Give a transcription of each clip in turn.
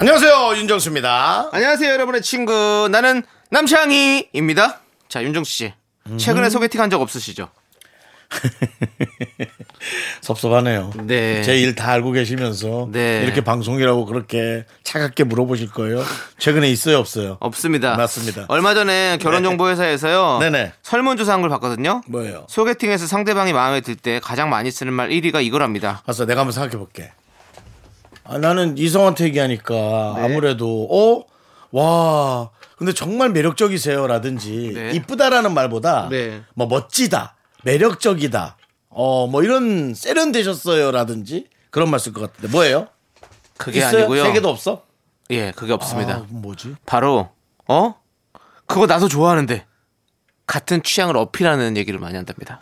안녕하세요 윤정수입니다. 안녕하세요, 여러분의 친구. 나는 남창희입니다. 자, 윤정수 씨. 최근에 소개팅 한 적 없으시죠? 섭섭하네요. 네. 제 일 다 알고 계시면서 네. 이렇게 방송이라고 그렇게 차갑게 물어보실 거예요. 최근에 있어요 없어요? 없습니다. 맞습니다. 얼마 전에 결혼정보회사에서요. 네네. 설문조사 한 걸 봤거든요. 뭐예요? 소개팅에서 상대방이 마음에 들 때 가장 많이 쓰는 말 1위가 이거랍니다. 봤어. 내가 한번 생각해 볼게. 아, 나는 이성한테 얘기하니까 네. 아무래도 어? 와. 근데 정말 매력적이세요라든지 네. 이쁘다라는 말보다 네. 뭐 멋지다, 매력적이다, 어 뭐 이런 세련되셨어요라든지 그런 말 쓸 것 같은데 뭐예요? 그게 있어요? 아니고요. 세 개도 없어? 예, 그게 없습니다. 아, 뭐지? 바로 어? 그거 나도 좋아하는데 같은 취향을 어필하는 얘기를 많이 한답니다.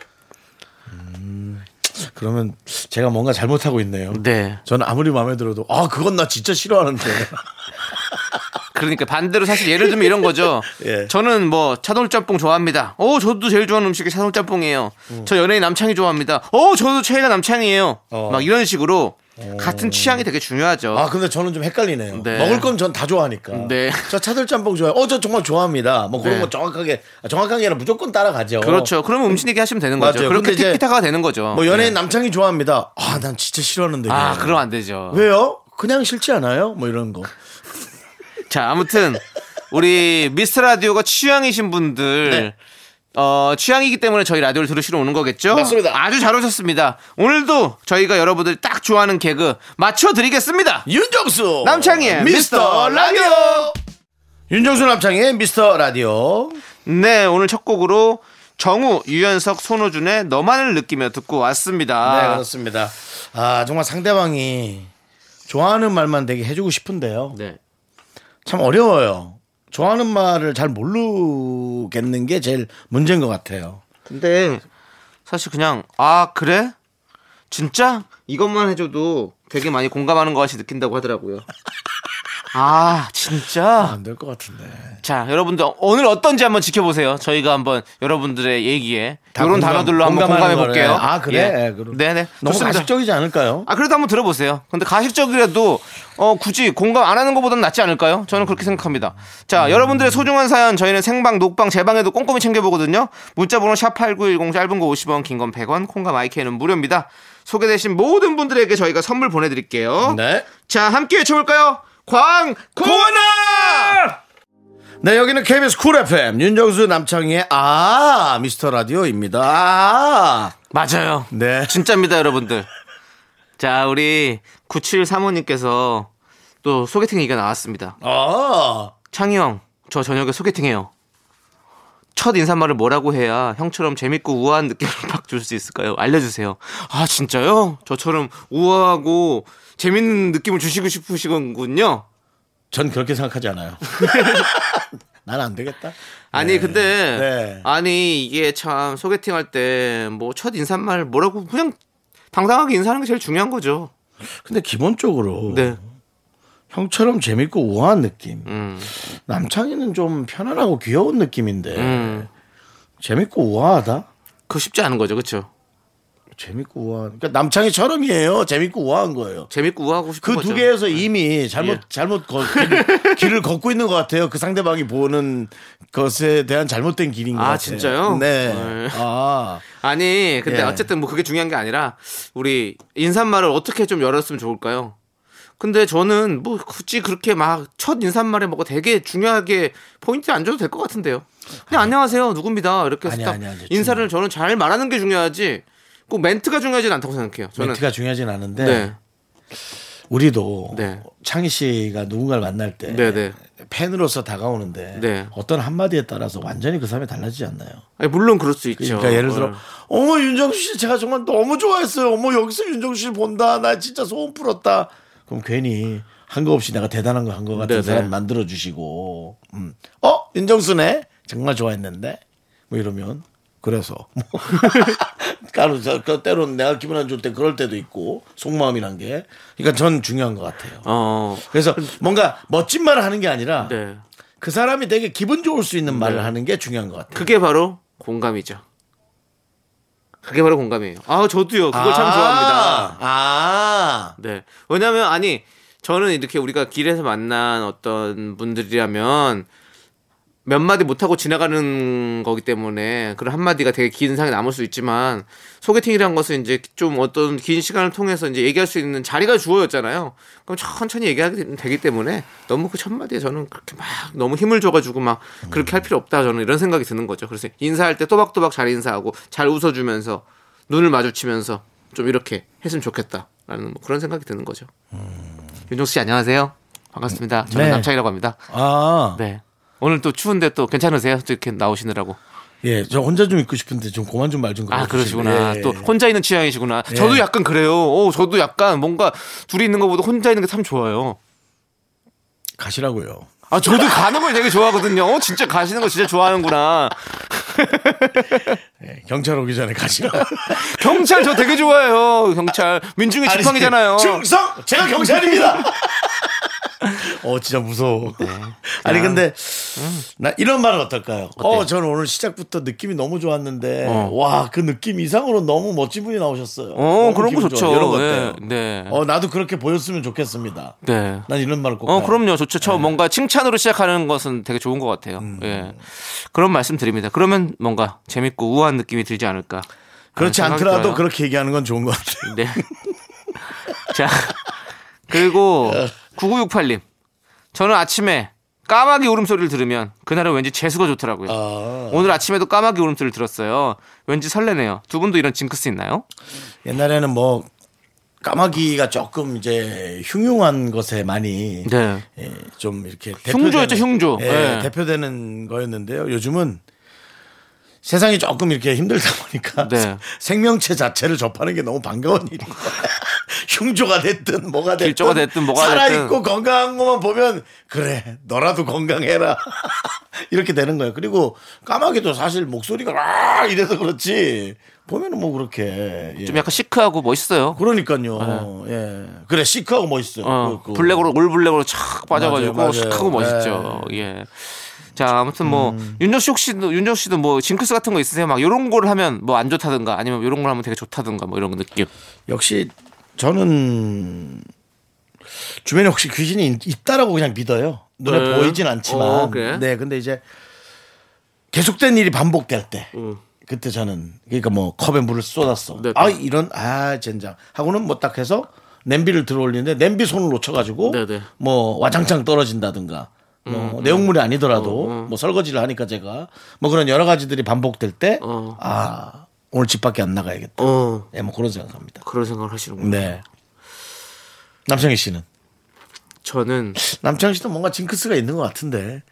그러면 제가 뭔가 잘못하고 있네요. 네. 저는 아무리 마음에 들어도 아 그건 나 진짜 싫어하는데 그러니까 반대로 사실 예를 들면 이런 거죠. 예. 저는 뭐 차돌짬뽕 좋아합니다. 어, 저도 제일 좋아하는 음식이 차돌짬뽕이에요. 저 연예인 남창이 좋아합니다. 어, 저도 최애가 남창이에요. 어. 막 이런 식으로 같은 취향이 되게 중요하죠. 아 근데 저는 좀 헷갈리네요. 네. 먹을 건 전 다 좋아하니까. 네. 저 차돌짬뽕 좋아해. 어저 정말 좋아합니다. 뭐 그런 네. 거 정확하게 아, 정확한 게 아니라 무조건 따라가죠. 그렇죠. 그러면 음식 얘기 하시면 되는 거죠. 맞아요. 그렇게 근데 이제 틱피타가 되는 거죠. 뭐 연예인 네. 남창이 좋아합니다. 아 난 진짜 싫어하는데. 아, 그냥. 그럼 안 되죠. 왜요? 그냥 싫지 않아요? 뭐 이런 거. 자, 아무튼 우리 미스터 라디오가 취향이신 분들 네. 어, 취향이기 때문에 저희 라디오를 들으시러 오는 거겠죠? 맞습니다. 아주 잘 오셨습니다. 오늘도 저희가 여러분들 딱 좋아하는 개그 맞춰 드리겠습니다. 윤정수 남창희의 미스터 라디오. 윤정수 남창희의 미스터 라디오. 네, 오늘 첫 곡으로 정우, 유연석, 손호준의 너만을 느끼며 듣고 왔습니다. 네 그렇습니다. 아 정말 상대방이 좋아하는 말만 되게 해주고 싶은데요. 네. 참 어려워요. 좋아하는 말을 잘 모르겠는 게 제일 문제인 것 같아요. 근데 사실 그냥 아 그래 진짜 이것만 해줘도 되게 많이 공감하는 것 같이 느낀다고 하더라고요. 아 진짜 안 될 것 같은데. 자 여러분들 오늘 어떤지 한번 지켜보세요. 저희가 한번 여러분들의 얘기에 다 이런 공감- 단어들로 한번 공감해 볼게요. 아, 그래? 그럼. 네네 너무 좋습니다. 가식적이지 않을까요? 아 그래도 한번 들어보세요. 근데 가식적이라도 어 굳이 공감 안 하는 것보다는 낫지 않을까요? 저는 그렇게 생각합니다. 자 음. 여러분들의 소중한 사연 저희는 생방 녹방 제방에도 꼼꼼히 챙겨 보거든요. 문자 번호 샵 #8910 짧은 거 50원, 긴 건 100원, 콩과 마이크는 무료입니다. 소개되신 모든 분들에게 저희가 선물 보내 드릴게요. 네. 자 함께 외쳐 볼까요? 광고나 네, 여기는 KBS 쿨 FM 윤정수 남창희의 아 미스터 라디오입니다. 아. 맞아요. 네. 진짜입니다, 여러분들. 자, 우리 9735님께서 또 소개팅 얘기가 나왔습니다. 아. 창희 형, 저 저녁에 소개팅해요. 첫 인사말을 뭐라고 해야 형처럼 재밌고 우아한 느낌을 팍줄수 있을까요? 알려주세요. 아, 진짜요? 저처럼 우아하고 재밌는 느낌을 주시고 싶으시군요. 전 그렇게 생각하지 않아요. 난 안 되겠다. 아니, 네. 근데, 네. 아니, 이게 참 소개팅 할 때 뭐 첫 인사말 뭐라고 그냥 당당하게 인사하는 게 제일 중요한 거죠. 근데 기본적으로 네. 형처럼 재밌고 우아한 느낌. 음, 남창희는 좀 편안하고 귀여운 느낌인데 음. 재밌고 우아하다. 그거 쉽지 않은 거죠. 그쵸? 재밌고 우아한. 그러니까 남창희처럼이에요. 재밌고 우아한 거예요. 재밌고 우아하고 싶은 그 거죠. 두 개에서 이미 잘못 예. 잘못 거, 길을, 길을 걷고 있는 것 같아요. 그 상대방이 보는 것에 대한 잘못된 길인 것 아, 같아요. 진짜요? 네. 네. 아 아니, 근데 예. 어쨌든 뭐 그게 중요한 게 아니라 우리 인사말을 어떻게 좀 열었으면 좋을까요? 근데 저는 뭐 굳이 그렇게 막 첫 인사말에 뭐가 되게 중요하게 포인트 안 줘도 될 것 같은데요. 그냥 안녕하세요, 누굽니다. 이렇게 해서 아니, 딱 아니, 아니, 인사를 저는 잘 말하는 게 중요하지. 꼭 멘트가 중요하진 않다고 생각해요. 저는 멘트가 중요하진 않은데 네, 우리도 네. 창희 씨가 누군가를 만날 때 네, 네. 팬으로서 다가오는데 네. 어떤 한마디에 따라서 완전히 그 사람이 달라지지 않나요? 아니, 물론 그럴 수 있죠. 그러니까 예를 들어 어. 어머 윤정수 씨 제가 정말 너무 좋아했어요. 어머 여기서 윤정수 씨 본다. 나 진짜 소원 풀었다. 그럼 괜히 한 거 없이 내가 대단한 거 한 거 같은 네네. 사람 만들어 주시고 음. 어 윤정수네 정말 좋아했는데 뭐 이러면 그래서 뭐 저그 때로는 내가 기분 안 좋을 때 그럴 때도 있고 속마음이란 게 그러니까 전 중요한 것 같아요. 어, 그래서 뭔가 멋진 말을 하는 게 아니라 네. 그 사람이 되게 기분 좋을 수 있는 말을 하는 게 중요한 것 같아요. 그게 바로 공감이죠. 그게 바로 공감이에요. 아, 저도요. 그걸 참 아, 좋아합니다. 아, 네. 왜냐면 아니 저는 이렇게 우리가 길에서 만난 어떤 분들이라면 몇 마디 못하고 지나가는 거기 때문에 그런 한마디가 되게 긴 인상이 남을 수 있지만 소개팅이란 것은 이제 좀 어떤 긴 시간을 통해서 이제 얘기할 수 있는 자리가 주어졌잖아요. 그럼 천천히 얘기하게 되기 때문에 너무 그 첫마디에 저는 그렇게 막 너무 힘을 줘가지고 막 그렇게 할 필요 없다 저는 이런 생각이 드는 거죠. 그래서 인사할 때 또박또박 잘 인사하고 잘 웃어주면서 눈을 마주치면서 좀 이렇게 했으면 좋겠다라는 뭐 그런 생각이 드는 거죠. 윤종수 씨 안녕하세요. 반갑습니다. 저는 네. 남창이라고 합니다. 아, 네. 오늘 또 추운데 또 괜찮으세요? 또 이렇게 나오시느라고. 예, 저 혼자 좀 있고 싶은데 좀 그만 좀 말 좀. 아, 그러시고. 그러시구나. 예. 또 혼자 있는 취향이시구나. 저도 약간 그래요. 오, 저도 약간 뭔가 둘이 있는 것보다 혼자 있는 게 참 좋아요. 가시라고요. 아, 저도 가는 걸 되게 좋아하거든요. 어, 진짜 가시는 거 진짜 좋아하는구나. 예, 경찰 오기 전에 가시라. 경찰 저 되게 좋아해요. 경찰. 민중의 지팡이잖아요. 충성! 제가 경찰입니다! 어, 진짜 무서워. 네. 아니, 근데, 음. 나 이런 말은 어떨까요? 어, 저는 오늘 시작부터 느낌이 너무 좋았는데, 어. 와, 그 느낌 이상으로 너무 멋진 분이 나오셨어요. 어, 그런 거 좋죠. 이런 거 네, 어때요? 네. 어, 나도 그렇게 보였으면 좋겠습니다. 네. 난 이런 말을 꼭. 어, 해요. 그럼요. 좋죠. 저 뭔가 칭찬으로 시작하는 것은 되게 좋은 것 같아요. 음. 예. 그런 말씀 드립니다. 그러면 뭔가 재밌고 우아한 느낌이 들지 않을까. 그렇지 않더라도 들어요. 그렇게 얘기하는 건 좋은 것 같아요. 네. 자, 그리고 어. 9968님. 저는 아침에 까마귀 울음소리를 들으면 그날은 왠지 재수가 좋더라고요. 아. 오늘 아침에도 까마귀 울음소리를 들었어요. 왠지 설레네요. 두 분도 이런 징크스 있나요? 옛날에는 뭐, 까마귀가 조금 이제 흉흉한 것에 많이 네. 예, 좀 이렇게 흉조였죠, 흉조. 예, 예. 대표되는 거였는데요. 요즘은 세상이 조금 이렇게 힘들다 보니까 네. 생명체 자체를 접하는 게 너무 반가운 일인 거야. 흉조가 됐든 뭐가 됐든 길조가 됐든 뭐가 살아 있고 건강한 것만 보면 그래 너라도 건강해라 이렇게 되는 거예요. 그리고 까마귀도 사실 목소리가 아 이래서 그렇지 보면은 뭐 그렇게 예. 좀 약간 시크하고 멋있어요. 그러니까요. 예. 그래 시크하고 멋있어요. 어, 그- 그- 블랙으로 올 블랙으로 착 빠져가지고 맞아요, 맞아요. 시크하고 멋있죠. 예. 자 아무튼 뭐 윤정수 씨도 윤정수 씨도 뭐 징크스 같은 거 있으세요? 막 이런 거를 하면 뭐 안 좋다든가 아니면 이런 걸 하면 되게 좋다든가 뭐 이런 느낌. 역시 저는 주변에 혹시 귀신이 있- 있다라고 그냥 믿어요. 눈에 네. 보이진 않지만. 어, 그래? 네, 근데 이제 계속된 일이 반복될 때. 음. 그때 저는 그러니까 뭐 컵에 물을 쏟았어. 네. 아 이런 아 젠장 하고는 뭐 딱 해서 냄비를 들어올리는데 냄비 손을 놓쳐가지고 네, 네. 뭐 와장창 떨어진다든가 뭐 내용물이 아니더라도 뭐 설거지를 하니까 제가 뭐 그런 여러 가지들이 반복될 때 어. 아 오늘 집 밖에 안 나가야겠다. 어 예, 뭐 그런 생각합니다. 그런 생각을 하시는군요. 네. 남창희 씨는 저는 남창희 씨도 뭔가 징크스가 있는 것 같은데.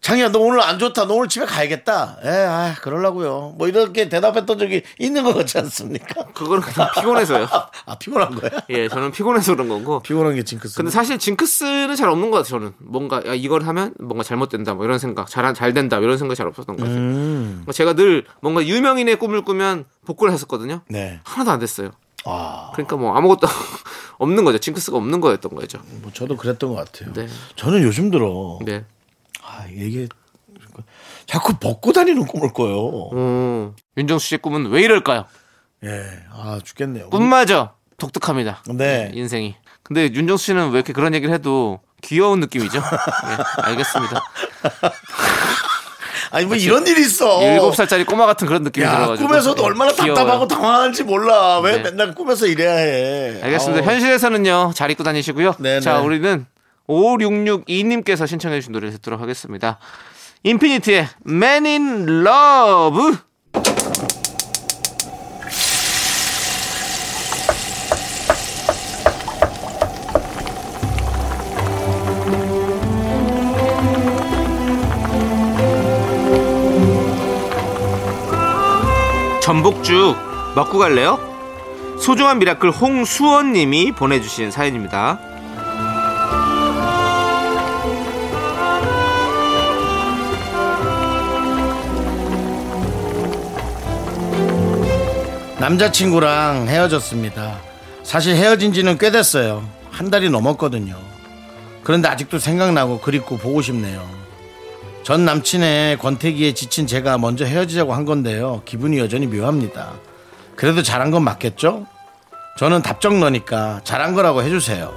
창희야, 너 오늘 안 좋다. 너 오늘 집에 가야겠다. 예, 아, 그러려고요. 뭐 이렇게 대답했던 적이 있는 것 같지 않습니까? 그거는 그냥 피곤해서요. 아, 피곤한 거야? 예, 저는 피곤해서 그런 거고. 피곤한 게 징크스. 근데 사실 징크스는 잘 없는 것 같아요. 저는 뭔가 야, 이걸 하면 뭔가 잘못된다 뭐 이런 생각, 잘 잘 된다 이런 생각이 잘 없었던 것 같아요. 음. 제가 늘 뭔가 유명인의 꿈을 꾸면 복구를 했었거든요. 네. 하나도 안 됐어요. 아, 그러니까 뭐 아무것도 없는 거죠. 징크스가 없는 거였던 거죠. 뭐 저도 그랬던 것 같아요. 네. 저는 요즘 들어, 네. 아, 이게 자꾸 벗고 다니는 꿈을 꿔요. 음, 윤정수 씨의 꿈은 왜 이럴까요? 예, 아, 죽겠네요. 꿈마저 독특합니다. 네. 인생이. 근데 윤정수 씨는 왜 이렇게 그런 얘기를 해도 귀여운 느낌이죠? 예, 알겠습니다. 아니, 뭐 이런 일이 있어. 일곱 살짜리 꼬마 같은 그런 느낌이 야, 들어가지고. 꿈에서도 예, 얼마나 귀여워요. 답답하고 당황한지 몰라. 왜 네. 맨날 꿈에서 이래야 해. 알겠습니다. 아우. 현실에서는요, 잘 입고 다니시고요. 네네. 자, 우리는 5662님께서 신청해 주신 노래 듣도록 하겠습니다. 인피니트의 Man in Love. 전복죽 먹고 갈래요? 소중한 미라클 홍수원님이 보내주신 사연입니다. 남자친구랑 헤어졌습니다. 사실 헤어진 지는 꽤 됐어요. 한 달이 넘었거든요. 그런데 아직도 생각나고 그립고 보고 싶네요. 전 남친의 권태기에 지친 제가 먼저 헤어지자고 한 건데요. 기분이 여전히 묘합니다. 그래도 잘한 건 맞겠죠? 저는 답정 너니까 잘한 거라고 해주세요.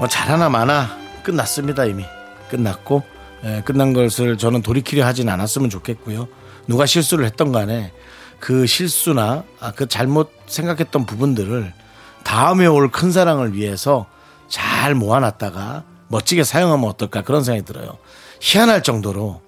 뭐 잘하나 마나 끝났습니다 이미 끝났고 예, 끝난 것을 저는 돌이키려 하진 않았으면 좋겠고요 누가 실수를 했던 간에 그 실수나 아, 그 잘못 생각했던 부분들을 다음에 올 큰 사랑을 위해서 잘 모아놨다가 멋지게 사용하면 어떨까 그런 생각이 들어요 희한할 정도로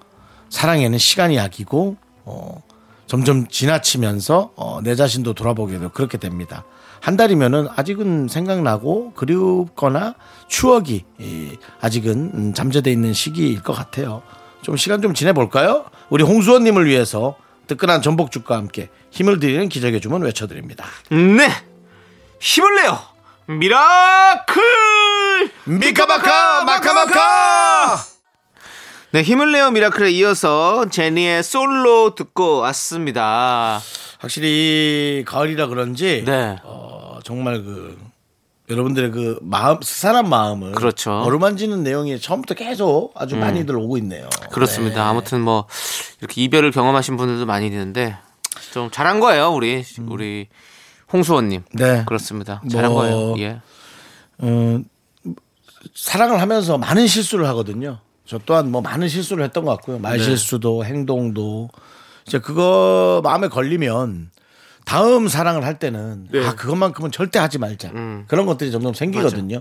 사랑에는 시간이 약이고 어, 점점 지나치면서 어, 내 자신도 돌아보게 되고 그렇게 됩니다. 한 달이면은 아직은 생각나고 그립거나 추억이 이, 아직은 음, 잠재돼 있는 시기일 것 같아요. 좀 시간 좀 지내볼까요? 우리 홍수원님을 위해서 뜨끈한 전복죽과 함께 힘을 드리는 기적의 주문 외쳐드립니다. 네! 힘을 내요! 미라클! 미카마카 마카마카 네, 힘을 내요 미라클에 이어서 제니의 솔로 듣고 왔습니다. 확실히 가을이라 그런지 네. 어, 정말 그 여러분들의 그 마음 스산한 마음을 그렇죠. 어루만지는 내용이 처음부터 계속 아주 많이들 오고 있네요. 그렇습니다. 네. 아무튼 뭐 이렇게 이별을 경험하신 분들도 많이 있는데 좀 잘한 거예요, 우리 우리 홍수원님. 네. 그렇습니다. 잘한 뭐, 거예요. 예. 어, 사랑을 하면서 많은 실수를 하거든요. 저 또한 뭐 많은 실수를 했던 것 같고요. 말 네. 실수도 행동도 이제 그거 마음에 걸리면 다음 사랑을 할 때는 네. 아 그것만큼은 절대 하지 말자 음. 그런 것들이 점점 생기거든요.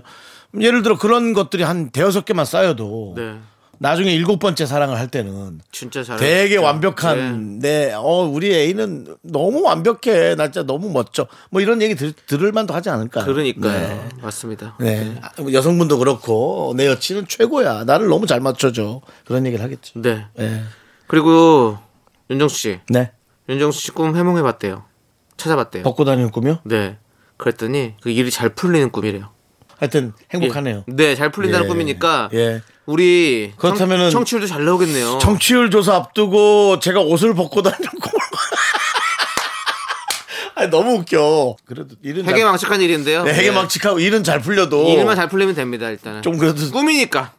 예를 들어 그런 것들이 한 대여섯 개만 쌓여도 네. 나중에 일곱 번째 사랑을 할 때는 진짜 잘 되게 완벽한 내어 우리 애인은 너무 완벽해 나 진짜 너무 멋져 뭐 이런 얘기 들, 들을 만도 하지 않을까요? 그러니까요. 네. 맞습니다. 네. 아, 여성분도 그렇고 내 여친은 최고야. 나를 너무 잘 맞춰줘. 그런 얘기를 하겠죠. 네. 네. 그리고 윤정수 씨. 네. 윤정수 씨 꿈 해몽해 봤대요. 찾아봤대요. 벗고 다니는 꿈이요? 네. 그랬더니 그 일이 잘 풀리는 꿈이래요. 하여튼 행복하네요. 예. 네, 잘 풀린다는 예. 꿈이니까 예. 우리 그렇다면은 청, 청취율도 잘 나오겠네요. 청취율 조사 앞두고 제가 옷을 벗고 다니는 꿈을. 아니, 너무 웃겨. 그래도 일은 잘, 해괴망측한 일인데요. 네, 해괴망측하고 일은 잘 풀려도 일만 잘 풀리면 됩니다. 일단은 좀 그래도 꿈이니까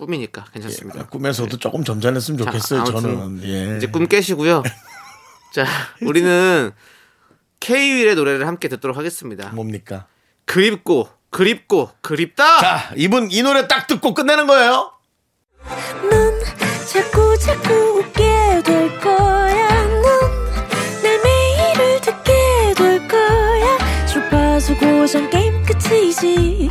꿈이니까 괜찮습니다. 꿈에서도 조금 점잖했으면 자, 좋겠어요. 아무튼 저는. 예. 이제 꿈 깨시고요. 자, 우리는 K-윌의 노래를 함께 듣도록 하겠습니다. 뭡니까? 그립고 그립고 그립다. 자, 이분 이 노래 딱 듣고 끝내는 거예요. 넌 자꾸 자꾸 웃게 될 거야. 넌내 매일을 듣게 될 거야. 주파수 고정 게임 끝이지.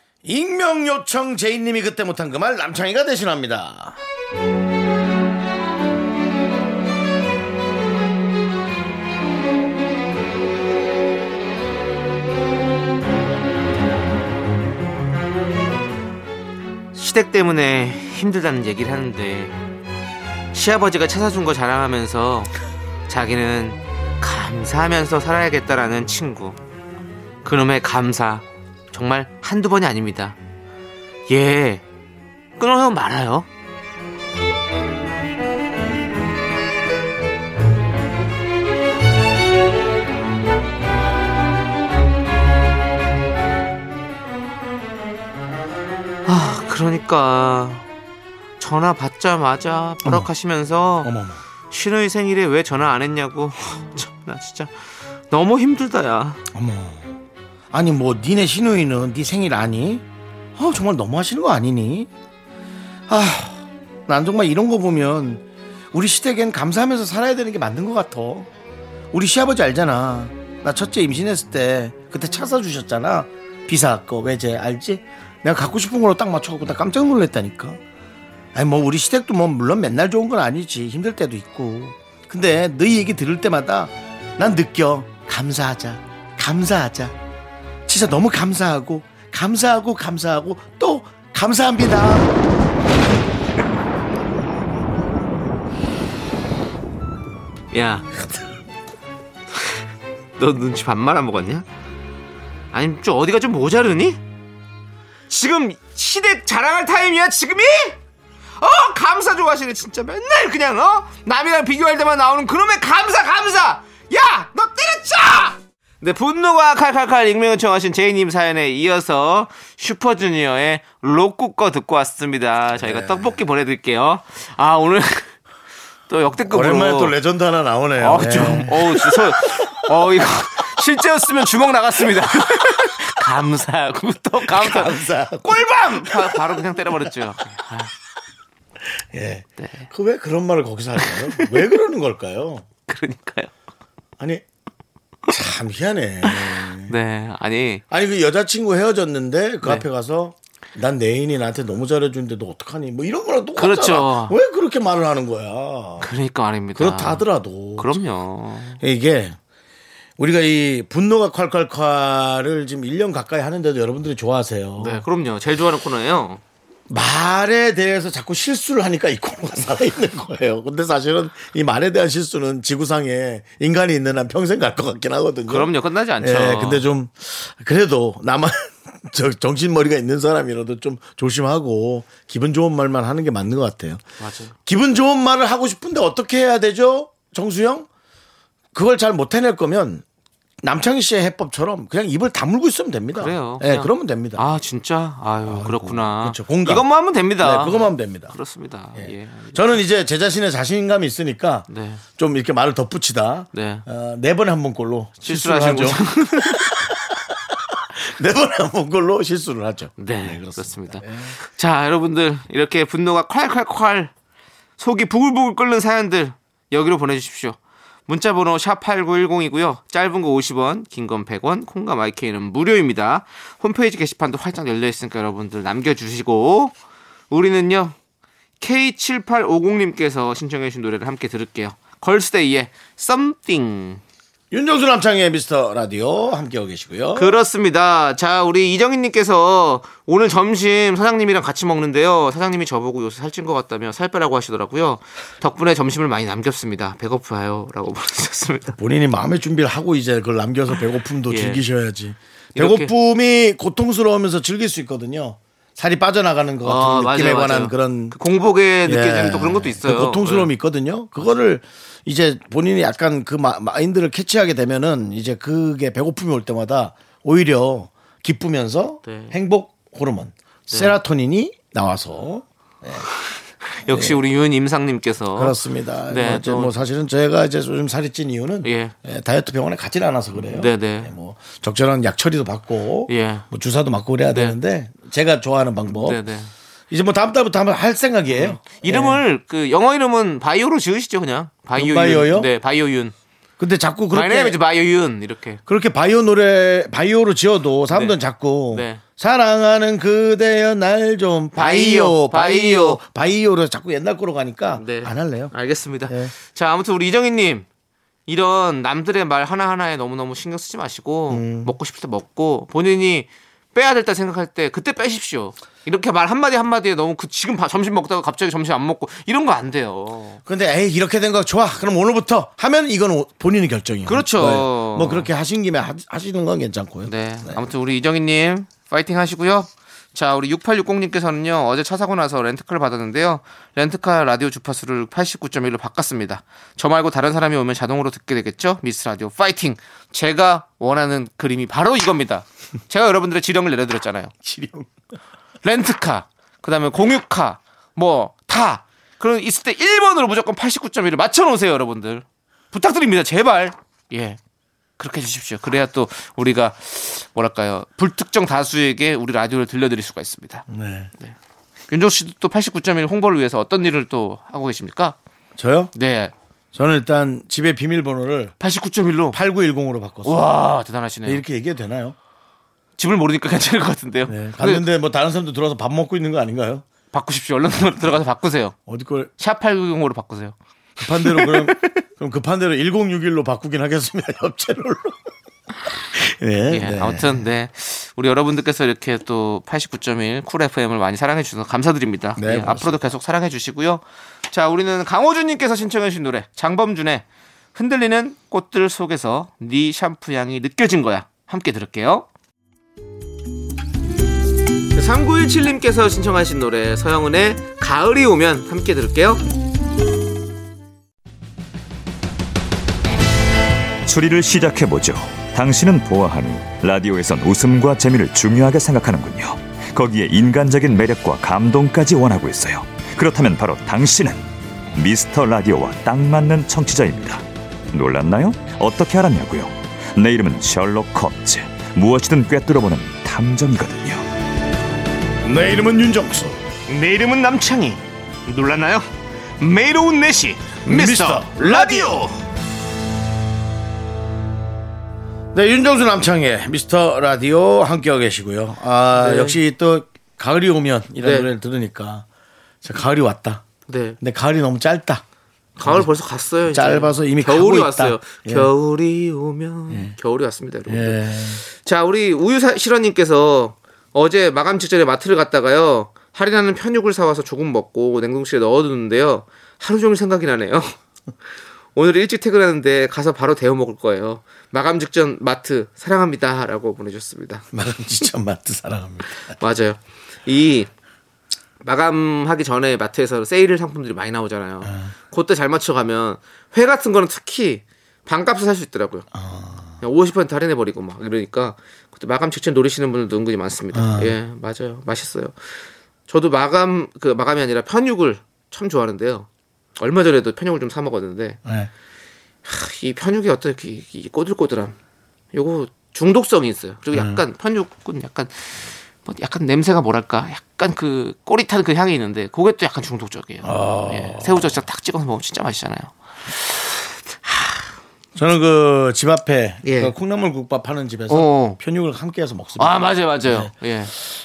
익명 요청 제이님이 그때 못한 그 말 남창희가 대신합니다. 시댁 때문에 힘들다는 얘기를 하는데 시아버지가 차 사준 거 자랑하면서 자기는 감사하면서 살아야겠다라는 친구 그놈의 감사 정말 한두 번이 아닙니다 예 끊어요 말아요 아 그러니까 전화 받자마자 버럭하시면서. 신우이 생일에 왜 전화 안 했냐고 참, 나 진짜 너무 힘들다야 어머. 아니 뭐 니네 시누이는 네 생일 아니? 아 정말 너무 하시는 거 아니니? 아, 난 정말 이런 거 보면 우리 시댁엔 감사하면서 살아야 되는 게 맞는 것 같아. 우리 시아버지 알잖아. 나 첫째 임신했을 때 그때 차 사주셨잖아. 비사 거 외제 알지? 내가 갖고 싶은 걸로 딱 맞춰갖고 나 깜짝 놀랐다니까. 아니 뭐 우리 시댁도 뭐 물론 맨날 좋은 건 아니지 힘들 때도 있고 근데 너희 얘기 들을 때마다 난 느껴 감사하자 감사하자 진짜 너무 감사하고 감사하고 감사하고 또 감사합니다 야, 너 눈치 반 말아 먹었냐? 아니 좀 어디가 좀 모자르니? 지금 시댁 자랑할 타임이야 지금이? 어 감사 좋아하시네 진짜 맨날 그냥 어 남이랑 비교할 때만 나오는 그놈의 감사 감사 야 너 때려쳐 네 분노가 칼칼칼 익명 요청하신 제이님 사연에 이어서 슈퍼주니어의 로꾸꺼 듣고 왔습니다 저희가 떡볶이 보내드릴게요 아 오늘 또 역대급으로 오랜만에 또 레전드 하나 나오네요 어, 네. 좀, 어, 저, 어, 이거, 실제였으면 주먹 나갔습니다. 감사하고, 또 감사. 감사하고. 꿀밤! 바, 로 그냥 때려버렸죠. 아, 예. 네. 그 왜 그런 말을 거기서 할까요? 왜 그러는 걸까요? 그러니까요. 아니 참 희한해. 네, 아니, 아니 그 여자친구 헤어졌는데 그 네. 앞에 가서 난내 애인이 나한테 너무 잘해주는데 너 어떡하니? 뭐 이런 거랑 똑같잖아. 그렇죠. 왜 그렇게 말을 하는 거야? 그러니까 말입니다. 그렇다 하더라도 그럼요. 이게 우리가 이 분노가 콸콸콸을 지금 1년 가까이 하는데도 여러분들이 좋아하세요. 네, 그럼요. 제일 좋아하는 코너예요. 말에 대해서 자꾸 실수를 하니까 이 코너가 살아있는 거예요. 근데 사실은 이 말에 대한 실수는 지구상에 인간이 있는 한 평생 갈 것 같긴 하거든요. 그럼요. 끝나지 않죠. 예, 근데 좀 그래도 나만 저 정신머리가 있는 사람이라도 좀 조심하고 기분 좋은 말만 하는 게 맞는 것 같아요. 맞아요. 기분 좋은 말을 하고 싶은데 어떻게 해야 되죠? 정수영? 그걸 잘 못 해낼 거면 남창희 씨의 해법처럼 그냥 입을 다물고 있으면 됩니다. 그래요. 예, 그냥. 그러면 됩니다. 아, 진짜? 아유, 그렇구나. 그렇죠. 공감. 이것만 하면 됩니다. 네, 그것만 하면 됩니다. 그렇습니다. 예. 저는 이제 제 자신의 자신감이 있으니까 네. 좀 이렇게 말을 덧붙이다 네. 어, 네 번에 한 번 꼴로 실수를 하죠. 네 번에 한번 꼴로 실수를 하죠. 네, 그렇습니다. 자, 여러분들 이렇게 분노가 콸콸콸 속이 부글부글 끓는 사연들 여기로 보내주십시오. 문자 번호 샵 8910이고요. 짧은 거 50원, 긴 건 100원, 콩과 마이케이는 무료입니다. 홈페이지 게시판도 활짝 열려 있으니까 여러분들 남겨 주시고 우리는요. K7850님께서 신청해 주신 노래를 함께 들을게요. 걸스데이의 Something 윤정수 남창의 미스터 라디오 함께하고 계시고요. 그렇습니다. 자, 우리 이정희님께서 오늘 점심 사장님이랑 같이 먹는데요. 사장님이 저보고 요새 살찐 것 같다며 살 빼라고 하시더라고요. 덕분에 점심을 많이 남겼습니다. 배고파요. 라고 보내주셨습니다. 본인이 마음의 준비를 하고 이제 그걸 남겨서 배고픔도 예. 즐기셔야지. 이렇게. 배고픔이 고통스러우면서 즐길 수 있거든요. 살이 빠져나가는 것 같은 아, 느낌에 맞아요, 관한 맞아요. 그런 그 공복에 느껴지는 예. 또 그런 것도 있어요. 그 고통스러움이 있거든요. 그거를 이제 본인이 약간 그 마, 마인드를 캐치하게 되면은 이제 그게 배고픔이 올 때마다 오히려 기쁘면서 네. 행복 호르몬 세라토닌이 나와서 역시 우리 윤 임상님께서 그렇습니다. 네, 뭐, 또- 뭐 사실은 제가 이제 요즘 살이 찐 이유는 예. 예, 다이어트 병원에 가지 않아서 그래요. 네, 네. 뭐 적절한 약 처리도 받고 예. 뭐 주사도 맞고 그래야 네. 되는데 제가 좋아하는 방법 네 네. 이제 뭐 다음 달부터 한번 할 생각이에요. 이름을 그 영어 이름은 바이오로 지으시죠 그냥 바이오윤. 바이오요? 네, 바이오윤. 근데 자꾸 그렇게 is 바이오윤 이렇게. 그렇게 바이오 노래 바이오로 지어도 사람들은 네. 자꾸 네. 사랑하는 그대여 날 좀 바이오 바이오, 바이오 바이오로 자꾸 옛날 거로 가니까 네. 안 할래요. 알겠습니다. 네. 자, 아무튼 우리 이정희님. 이런 남들의 말 하나 하나에 너무 너무 신경 쓰지 마시고, 음. 먹고 싶을 때 먹고, 본인이 빼야 될다 생각할 때 그때 빼십시오. 이렇게 말 한마디 한마디에 너무 그 지금 바- 점심 먹다가 갑자기 점심 안 먹고 이런 거 안 돼요. 근데 에이 이렇게 된 거 좋아. 그럼 오늘부터 하면 이건 오- 본인의 결정이에요. 그렇죠. 네. 뭐 그렇게 하신 김에 하, 하시는 건 괜찮고요. 네. 아무튼 우리 이정희 님 파이팅 하시고요. 자, 우리 6860님께서는요, 어제 차 사고 나서 렌트카를 받았는데요. 렌트카 라디오 주파수를 89.1로 바꿨습니다. 저 말고 다른 사람이 오면 자동으로 듣게 되겠죠? 미스 라디오 파이팅! 제가 원하는 그림이 바로 이겁니다. 제가 여러분들의 지령을 내려드렸잖아요. 지령. 렌트카, 그 다음에 공유카, 뭐, 다. 그런 있을 때 1번으로 무조건 89.1을 맞춰 놓으세요, 여러분들. 부탁드립니다, 제발. 예. 그렇게 해 주십시오. 그래야 또 우리가, 뭐랄까요, 불특정 다수에게 우리 라디오를 들려드릴 수가 있습니다. 네. 윤정수 씨도 또 89.1 홍보를 위해서 어떤 일을 또 하고 계십니까? 저요? 네. 저는 일단 집의 비밀번호를 89.1로. 8910으로 바꿨어요. 와, 대단하시네요. 이렇게 얘기해도 되나요? 집을 모르니까 괜찮을 것 같은데요. 네. 갔는데 뭐 다른 사람도 들어와서 밥 먹고 있는 거 아닌가요? 바꾸십시오. 얼른 들어가서 바꾸세요. 어디 걸 샵 8960으로 바꾸세요. 급한 대로 그럼 그럼 급한 대로 1061로 바꾸긴 하겠습니다. 옆채널로. 네, 예, 네. 아무튼 네 우리 여러분들께서 이렇게 또 89.1 쿨 FM을 많이 사랑해 주셔서 감사드립니다. 네, 예. 앞으로도 계속 사랑해 주시고요. 자, 우리는 강호준 님께서 신청해 주신 노래 장범준의 흔들리는 꽃들 속에서 네 샴푸 향이 느껴진 거야. 함께 들을게요. 3917님께서 신청하신 노래 서영은의 가을이 오면 함께 들을게요. 추리를 시작해보죠. 당신은 보아하니 라디오에선 웃음과 재미를 중요하게 생각하는군요. 거기에 인간적인 매력과 감동까지 원하고 있어요. 그렇다면 바로 당신은 미스터 라디오와 딱 맞는 청취자입니다. 놀랐나요? 어떻게 알았냐고요? 내 이름은 셜록 홈즈. 무엇이든 꿰뚫어보는 탐정이거든요. 내 이름은 윤정수. 내 이름은 남창희. 놀랐나요? 매일 오후 4시 미스터 라디오. 네, 윤정수 남창의 미스터 라디오 함께하고 계시고요. 아, 네. 역시 또 가을이 오면 이런 네. 노래를 들으니까 진짜 가을이 왔다. 네. 근데 가을이 너무 짧다. 가을 벌써 갔어요. 이제. 짧아서 이미 겨울이. 왔어요. 예. 겨울이 오면 겨울이 왔습니다, 여러분. 예. 자, 우리 우유 사- 실원님께서 어제 마감 직전에 마트를 갔다가요 할인하는 편육을 사와서 조금 먹고 냉동실에 넣어두는데요 하루 종일 생각이 나네요. 오늘 일찍 퇴근하는데 가서 바로 데워 먹을 거예요. 마감 직전 마트 사랑합니다라고 보내주셨습니다. 마감 진짜 마트 사랑합니다. 맞아요. 이 마감하기 전에 마트에서 세일 상품들이 많이 나오잖아요. 그때 잘 맞춰가면 회 같은 거는 특히 반값을 살수 있더라고요. 그냥 50% 할인해버리고 막 이러니까 그때 마감 직전 노리시는 분들도 은근히 많습니다. 예, 맞아요. 맛있어요. 저도 마감, 그 마감이 아니라 편육을 참 좋아하는데요. 얼마 전에도 편육을 좀 사 먹었는데 네. 이 편육이 어떤 이, 이 꼬들꼬들함 요거 중독성이 있어요. 그리고 약간 편육은 약간 뭐 약간 냄새가 뭐랄까 약간 그 꼬릿한 그 향이 있는데 그게 또 약간 중독적이에요. 예, 새우젓 딱 찍어서 먹으면 진짜 맛있잖아요. 저는 그 집 앞에 예. 그 콩나물 국밥 하는 집에서 어. 편육을 함께해서 먹습니다. 아 맞아요 맞아요. 네. 예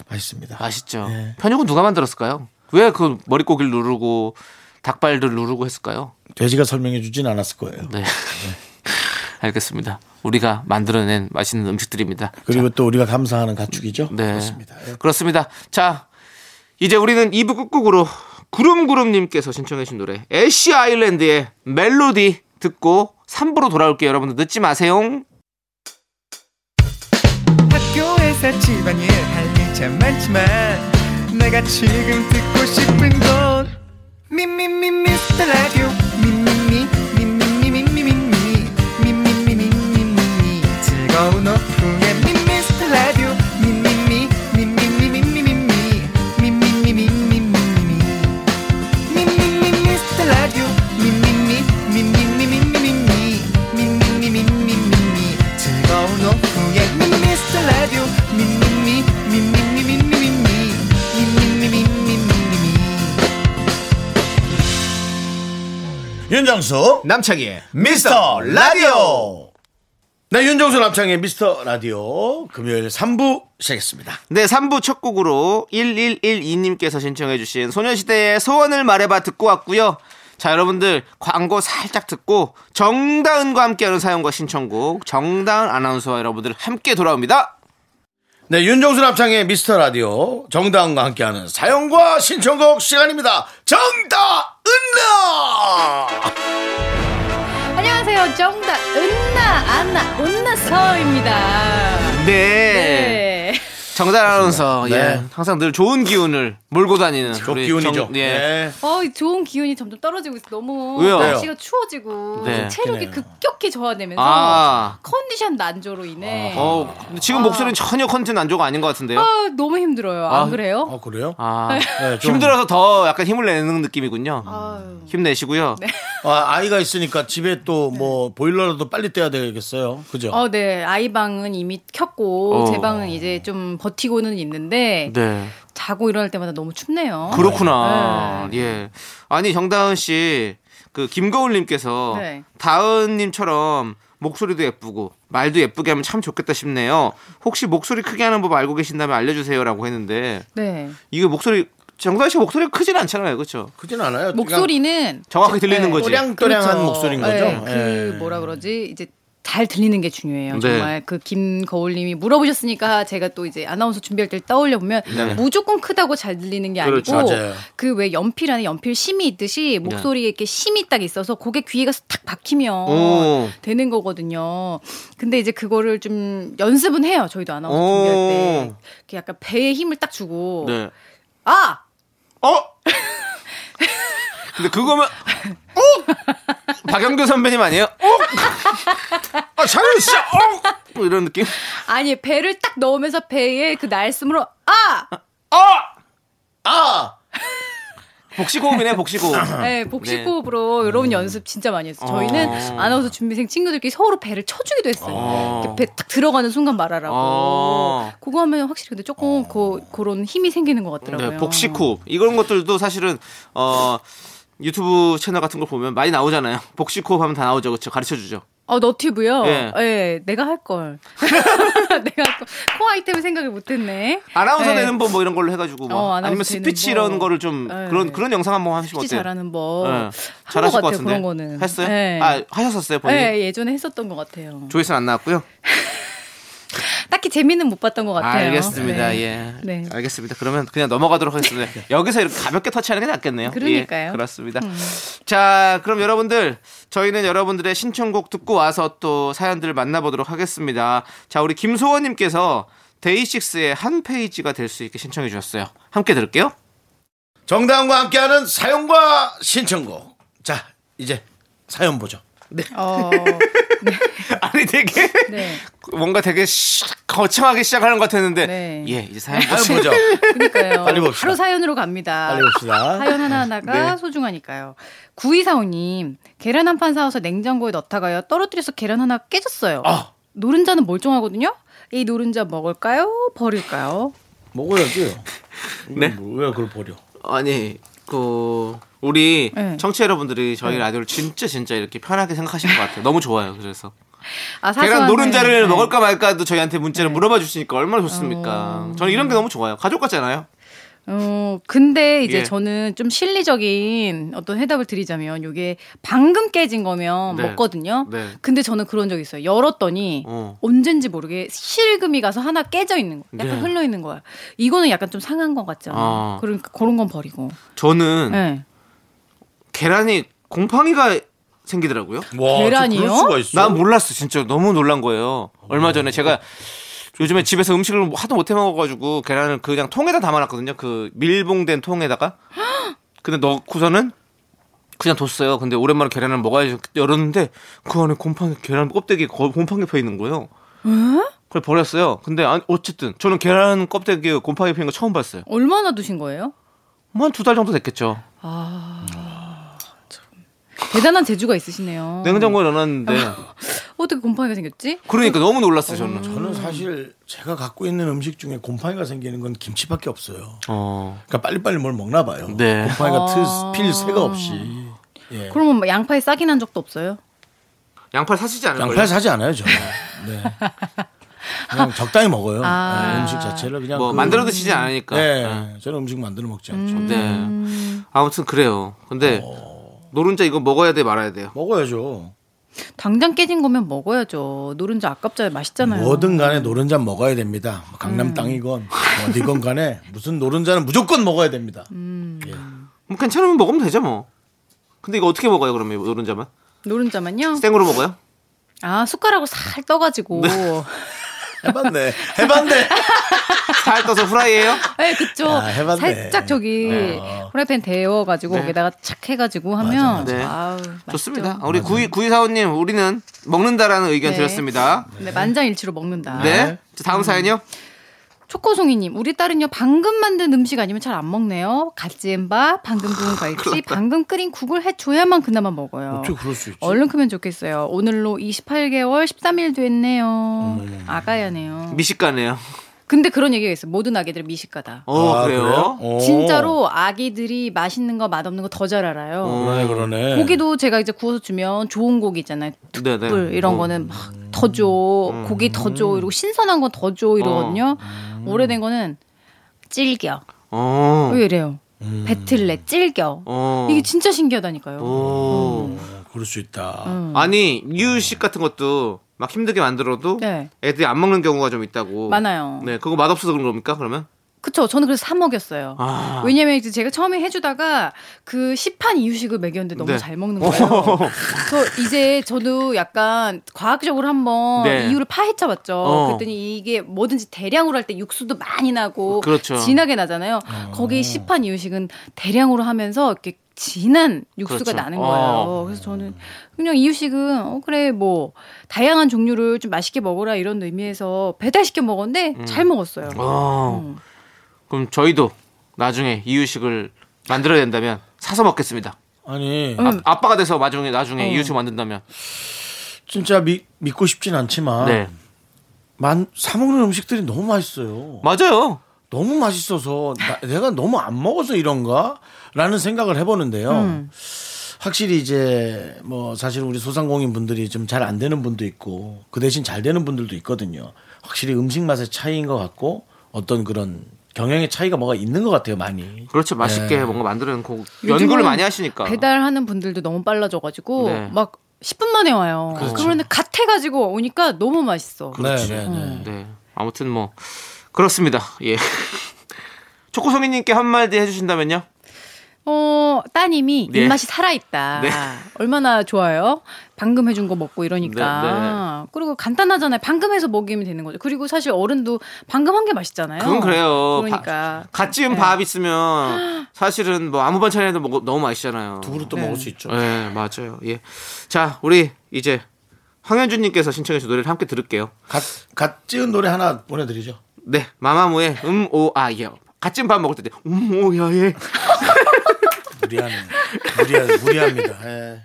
맛있습니다. 맛있죠. 예. 편육은 누가 만들었을까요? 왜 그 머릿고기를 누르고 닭발들 누르고 했을까요? 돼지가 설명해 주진 않았을 거예요. 네. 알겠습니다. 우리가 만들어낸 맛있는 음식들입니다. 그리고 또 우리가 감사하는 가축이죠. 네. 그렇습니다. 예. 그렇습니다. 자, 이제 우리는 2부 끝곡으로 구름구름님께서 신청해 주신 노래 애쉬 아일랜드의 멜로디 듣고 3부로 돌아올게요. 여러분들 늦지 마세요. 학교에서 집안일 할일참 많지만 내가 지금 듣고 싶은 건 미미미 미스터 라디오 미미미 미미미 미미미 미미미 미미미 즐거운 오후 윤정수 남창희의 미스터 라디오. 네, 윤정수 남창의 미스터 라디오 금요일 3부 시작했습니다. 네, 3부 첫 곡으로 1112님께서 신청해주신 소녀시대의 소원을 말해봐 듣고 왔고요. 자, 여러분들 광고 살짝 듣고 정다은과 함께하는 사연과 신청곡 정다은 아나운서와 여러분들 함께 돌아옵니다. 네, 윤정수 남창의 미스터 라디오 정다은과 함께하는 사연과 신청곡 시간입니다. 정다은나! 안녕하세요. 정답 은나 안나 은나 서입니다. 네. 네. 정다은 아나운서, 네. 예. 항상 늘 좋은 기운을 몰고 다니는. 좋 우리 기운이죠. 정- 예. 네. 어, 이 좋은 기운이 점점 떨어지고 있어. 너무 왜요? 날씨가 추워지고 네. 체력이. 급격히 저하되면서 아. 컨디션 난조로 인해 어, 지금 목소리는 전혀 컨텐츠 안조가 아닌 것 같은데요? 아, 너무 힘들어요. 안 아. 그래요? 어, 그래요? 아, 네, 좀- 힘들어서 더 약간 힘을 내는 느낌이군요. 아유. 힘내시고요. 아, 아이가 있으니까 집에 또 뭐 보일러라도 빨리 떼야 되겠어요. 그죠? 어, 네. 아이 방은 이미 켰고 어. 제 방은 이제 좀 버티고는 있는데 네. 자고 일어날 때마다 너무 춥네요. 그렇구나. 네. 예. 아니 정다은 씨, 그 김거울님께서 네. 다은님처럼 목소리도 예쁘고 말도 예쁘게 하면 참 좋겠다 싶네요. 혹시 목소리 크게 하는 법 알고 계신다면 알려주세요라고 했는데 네. 이게 목소리 정다은 씨 목소리가 크진 않잖아요, 그렇죠? 크진 않아요. 목소리는 정확하게 들리는 네. 거지. 또량또량한 그렇죠. 목소리인 거죠. 네, 그 예. 뭐라 그러지 이제 잘 들리는 게 중요해요. 네. 정말 그 김거울님이 물어보셨으니까 제가 또 이제 아나운서 준비할 때 떠올려 보면 네. 무조건 크다고 잘 들리는 게 아니고 그렇죠. 맞아요. 그왜 연필 안에 연필 심이 있듯이 목소리에 이렇게 심이 딱 있어서 그게 귀에가 탁 박히면 오. 되는 거거든요. 근데 이제 그거를 좀 연습은 해요. 저희도 아나운서 오. 준비할 때 이렇게 약간 배에 힘을 딱 주고 네. 아 어? 근데 그거면 어? 박영규 선배님 아니에요? 어? 아, 장현 씨. 어? 뭐 이런 느낌? 아니 배를 딱 넣으면서 배에 그 날숨으로 아 아! 아! 복식호흡이네, 복식호흡. 네, 복식호흡으로 이런 연습 진짜 많이 했어요. 저희는 어. 아나운서 준비생 친구들끼리 서로 배를 쳐주기도 했어요. 배딱 들어가는 순간 말하라고. 어. 그거 하면 확실히 근데 조금 그, 그런 힘이 생기는 것 같더라고요. 네, 복식호흡. 이런 것들도 사실은, 어, 유튜브 채널 같은 걸 보면 많이 나오잖아요. 복식호흡 하면 다 나오죠. 그렇죠? 가르쳐 주죠. 어, 너튜브요? 예. 예. 내가 할 걸. 내가 할 걸. 그 아이템을 생각을 못 했네. 아나운서 네. 되는 법 뭐 이런 걸로 해 가지고 뭐 어, 아니면 스피치 법. 이런 거를 좀 네. 그런 그런 영상 한번 하시면 어때요? 잘하는 법. 네. 한 잘하실 것 같은데. 그런 거는. 했어요? 네. 아 하셨었어요 본인? 네, 예전에 했었던 것 같아요. 조회수는 안 나왔고요. 딱히 재미는 못 봤던 것 같아요. 알겠습니다. 네. 예. 네. 알겠습니다. 그러면 그냥 넘어가도록 하겠습니다. 여기서 이렇게 가볍게 터치하는 게 낫겠네요. 그러니까요. 예, 그렇습니다. 자, 그럼 여러분들 저희는 여러분들의 신청곡 듣고 와서 또 사연들을 만나보도록 하겠습니다. 자, 우리 김소원님께서 데이식스의 한 페이지가 될 수 있게 신청해 주셨어요. 함께 들을게요. 정다운과 함께하는 사연과 신청곡. 자, 이제 사연 보죠. 어, 아니 되게 네. 뭔가 되게 시- 거창하게 시작하는 것 같았는데 네. 예 이제 사연 보죠. 그러니까요. 빨리 봅시다. 바로 사연으로 갑니다. 빨리 봅시다. 사연 하나 하나가 네. 소중하니까요. 9245님, 계란 한 판 사와서 냉장고에 넣다가요. 떨어뜨려서 계란 하나 깨졌어요. 아. 노른자는 멀쩡하거든요? 이 노른자 먹을까요? 버릴까요? 먹어야지. 네? 뭐, 왜 그걸 버려? 아니 그 우리 네. 청취자 여러분들이 저희 라디오를 진짜 진짜 이렇게 편하게 생각하시는 것 같아요. 너무 좋아요. 그래서 아, 계란 노른자를 사연. 네. 먹을까 말까도 저희한테 문자를 물어봐 주시니까 얼마나 좋습니까? 저는 이런 게 너무 좋아요. 가족 같잖아요. 어, 근데 이제 예. 저는 좀 실리적인 어떤 해답을 드리자면 이게 방금 깨진 거면 네. 먹거든요. 네. 근데 저는 그런 적 있어요. 열었더니 어. 언젠지 모르게 실금이 가서 하나 깨져 있는 거. 약간 네. 흘러 있는 거야. 이거는 약간 좀 상한 것 같잖아요. 아. 그러니까 그런 건 버리고. 저는 네. 계란이 곰팡이가 생기더라고요. 와, 계란이요? 그럴 수가 있어. 난 몰랐어. 진짜 너무 놀란 거예요. 얼마 전에 제가 요즘에 집에서 음식을 하도 못해 먹어가지고 계란을 그냥 통에다 담아놨거든요. 그 밀봉된 통에다가. 근데 넣고서는 그냥 뒀어요. 근데 오랜만에 계란을 먹어야지 열었는데 그 안에 곰팡이 계란 껍데기 거- 곰팡이 펴 있는 거예요. 그걸 버렸어요. 근데 아니, 어쨌든 저는 계란 껍데기에 곰팡이 피는 거 처음 봤어요. 얼마나 두신 거예요? 뭐 한두 달 정도 됐겠죠. 대단한 재주가 있으시네요. 냉장고에 넣어놨는데 어떻게 곰팡이가 생겼지? 그러니까 너무 놀랐어요 저는. 저는 사실 제가 갖고 있는 음식 중에 곰팡이가 생기는 건 김치밖에 없어요. 어. 그러니까 빨리빨리 뭘 먹나 봐요. 네. 곰팡이가 아. 트, 필 새가 없이. 예. 그러면 뭐 양파에 싹이 난 적도 없어요? 양파를 사시지 않을 양파 거예요. 사지 않아요, 저는. 네. 그냥 적당히 먹어요. 아. 네, 음식 자체를 그냥 뭐 그- 만들어 드시지 않으니까. 네, 네. 저는 음식 만들어 먹지 않죠. 네. 아무튼 그래요. 근데 어. 노른자 이거 먹어야 돼 말아야 돼요. 먹어야죠. 당장 깨진 거면 먹어야죠. 노른자 아깝잖아요. 맛있잖아요. 뭐든 간에 노른자 먹어야 됩니다. 뭐 강남 땅이건 어디건 간에 무슨 노른자는 무조건 먹어야 됩니다. 예. 뭐 괜찮으면 먹으면 되죠 뭐. 근데 이거 어떻게 먹어요 그러면 노른자만? 노른자만요? 생으로 먹어요? 아 숟가락으로 살 떠가지고. 해봤네. 해봤네. 살 떠서 후라이예요? 네, 그쵸. 아, 해봤네. 살짝 저기 프라이팬 데워가지고 네. 거기다가 착 해가지고 하면 네. 아우, 좋습니다. 맛있죠. 우리 구이 구이 사원님 우리는 먹는다라는 의견 네. 드렸습니다. 네, 만장일치로 먹는다. 네. 자, 다음 사연이요. 초코송이님, 우리 딸은요 방금 만든 음식 아니면 잘 안 먹네요. 갓 지은 밥, 방금 구운 갈치, 방금 끓인 국을 해줘야만 그나마 먹어요. 어떻게 그럴 수 있지? 얼른 크면 좋겠어요. 오늘로 28개월 13일 됐네요. 아가야네요. 미식가네요. 근데 그런 얘기가 있어요. 모든 아기들 미식가다. 어 아, 그래요? 오. 진짜로 아기들이 맛있는 거 맛없는 거 더 잘 알아요. 그러네, 그러네. 고기도 제가 이제 구워서 주면 좋은 고기 있잖아요. 네네. 꿀 이런 어. 거는 막 더 줘. 고기 더 줘. 이러고 신선한 건 더 줘. 이러거든요. 오래된 거는 질겨. 어. 왜 이래요? 배틀넷, 찔겨. 어. 이게 진짜 신기하다니까요. 오. 어, 그럴 수 있다. 음. 아니 이유식 같은 것도 막 힘들게 만들어도 네. 애들이 안 먹는 경우가 좀 있다고. 많아요. 네, 그거 맛없어서 그런 겁니까? 그러면? 그쵸. 저는 그래서 사 먹였어요. 아. 왜냐면 이제 제가 처음에 해주다가 그 시판 이유식을 먹였는데 너무 네. 잘 먹는 거예요. 저 이제 저도 약간 과학적으로 한번 네. 이유를 파헤쳐봤죠. 어. 그랬더니 이게 뭐든지 대량으로 할 때 육수도 많이 나고 그렇죠. 진하게 나잖아요. 거기 시판 이유식은 대량으로 하면서 이렇게 진한 육수가 그렇죠. 나는 어. 거예요. 그래서 저는 그냥 이유식은 어 그래 뭐 다양한 종류를 좀 맛있게 먹어라 이런 의미에서 배달시켜 먹었는데 잘 먹었어요. 어. 음. 그럼 저희도 나중에 이유식을 만들어야 된다면 사서 먹겠습니다. 아니 음. 아, 빠가 돼서 나중에 나중에 어. 이유식 만든다면. 진짜 미, 믿고 싶진 않지만 네. 만, 사 먹는 음식들이 너무 맛있어요. 맞아요. 너무 맛있어서 나- 내가 너무 안 먹어서 이런가? 라는 생각을 해보는데요. 음. 확실히 이제 뭐 사실 우리 소상공인 분들이 좀 잘 안 되는 분도 있고 그 대신 잘 되는 분들도 있거든요. 확실히 음식 맛의 차이인 것 같고 어떤 그런 경영의 차이가 뭐가 있는 것 같아요, 많이. 그렇죠. 맛있게 네. 뭔가 만드는 고, 요즘은 연구를 많이 하시니까. 배달하는 분들도 너무 빨라져가지고 네. 막 10분 만에 와요. 그렇죠. 그런데갓 해가지고 오니까 너무 맛있어. 네, 네, 네. 네. 아무튼 뭐 그렇습니다. 예. 초코송이님께 한마디 해주신다면요? 어 따님이 네. 입맛이 살아있다. 네. 얼마나 좋아요. 방금 해준 거 먹고 이러니까. 네, 그리고 간단하잖아요. 방금 해서 먹이면 되는 거죠. 그리고 사실 어른도 방금 한 게 맛있잖아요. 그건 그래요. 그러니까. 갓 지은 네. 밥 있으면 사실은 뭐 아무 반찬이라도 먹어, 너무 맛있잖아요. 두 그릇도 네. 먹을 수 있죠. 네, 맞아요. 예. 자, 우리 이제 황현주님께서 신청해주신 노래를 함께 들을게요. 갓, 갓 지은 노래 하나 보내드리죠. 네, 마마무의 음오아예. 갓 지은 밥 먹을 때 음오야예. 무리하네. 무리하, 무리합니다. 예.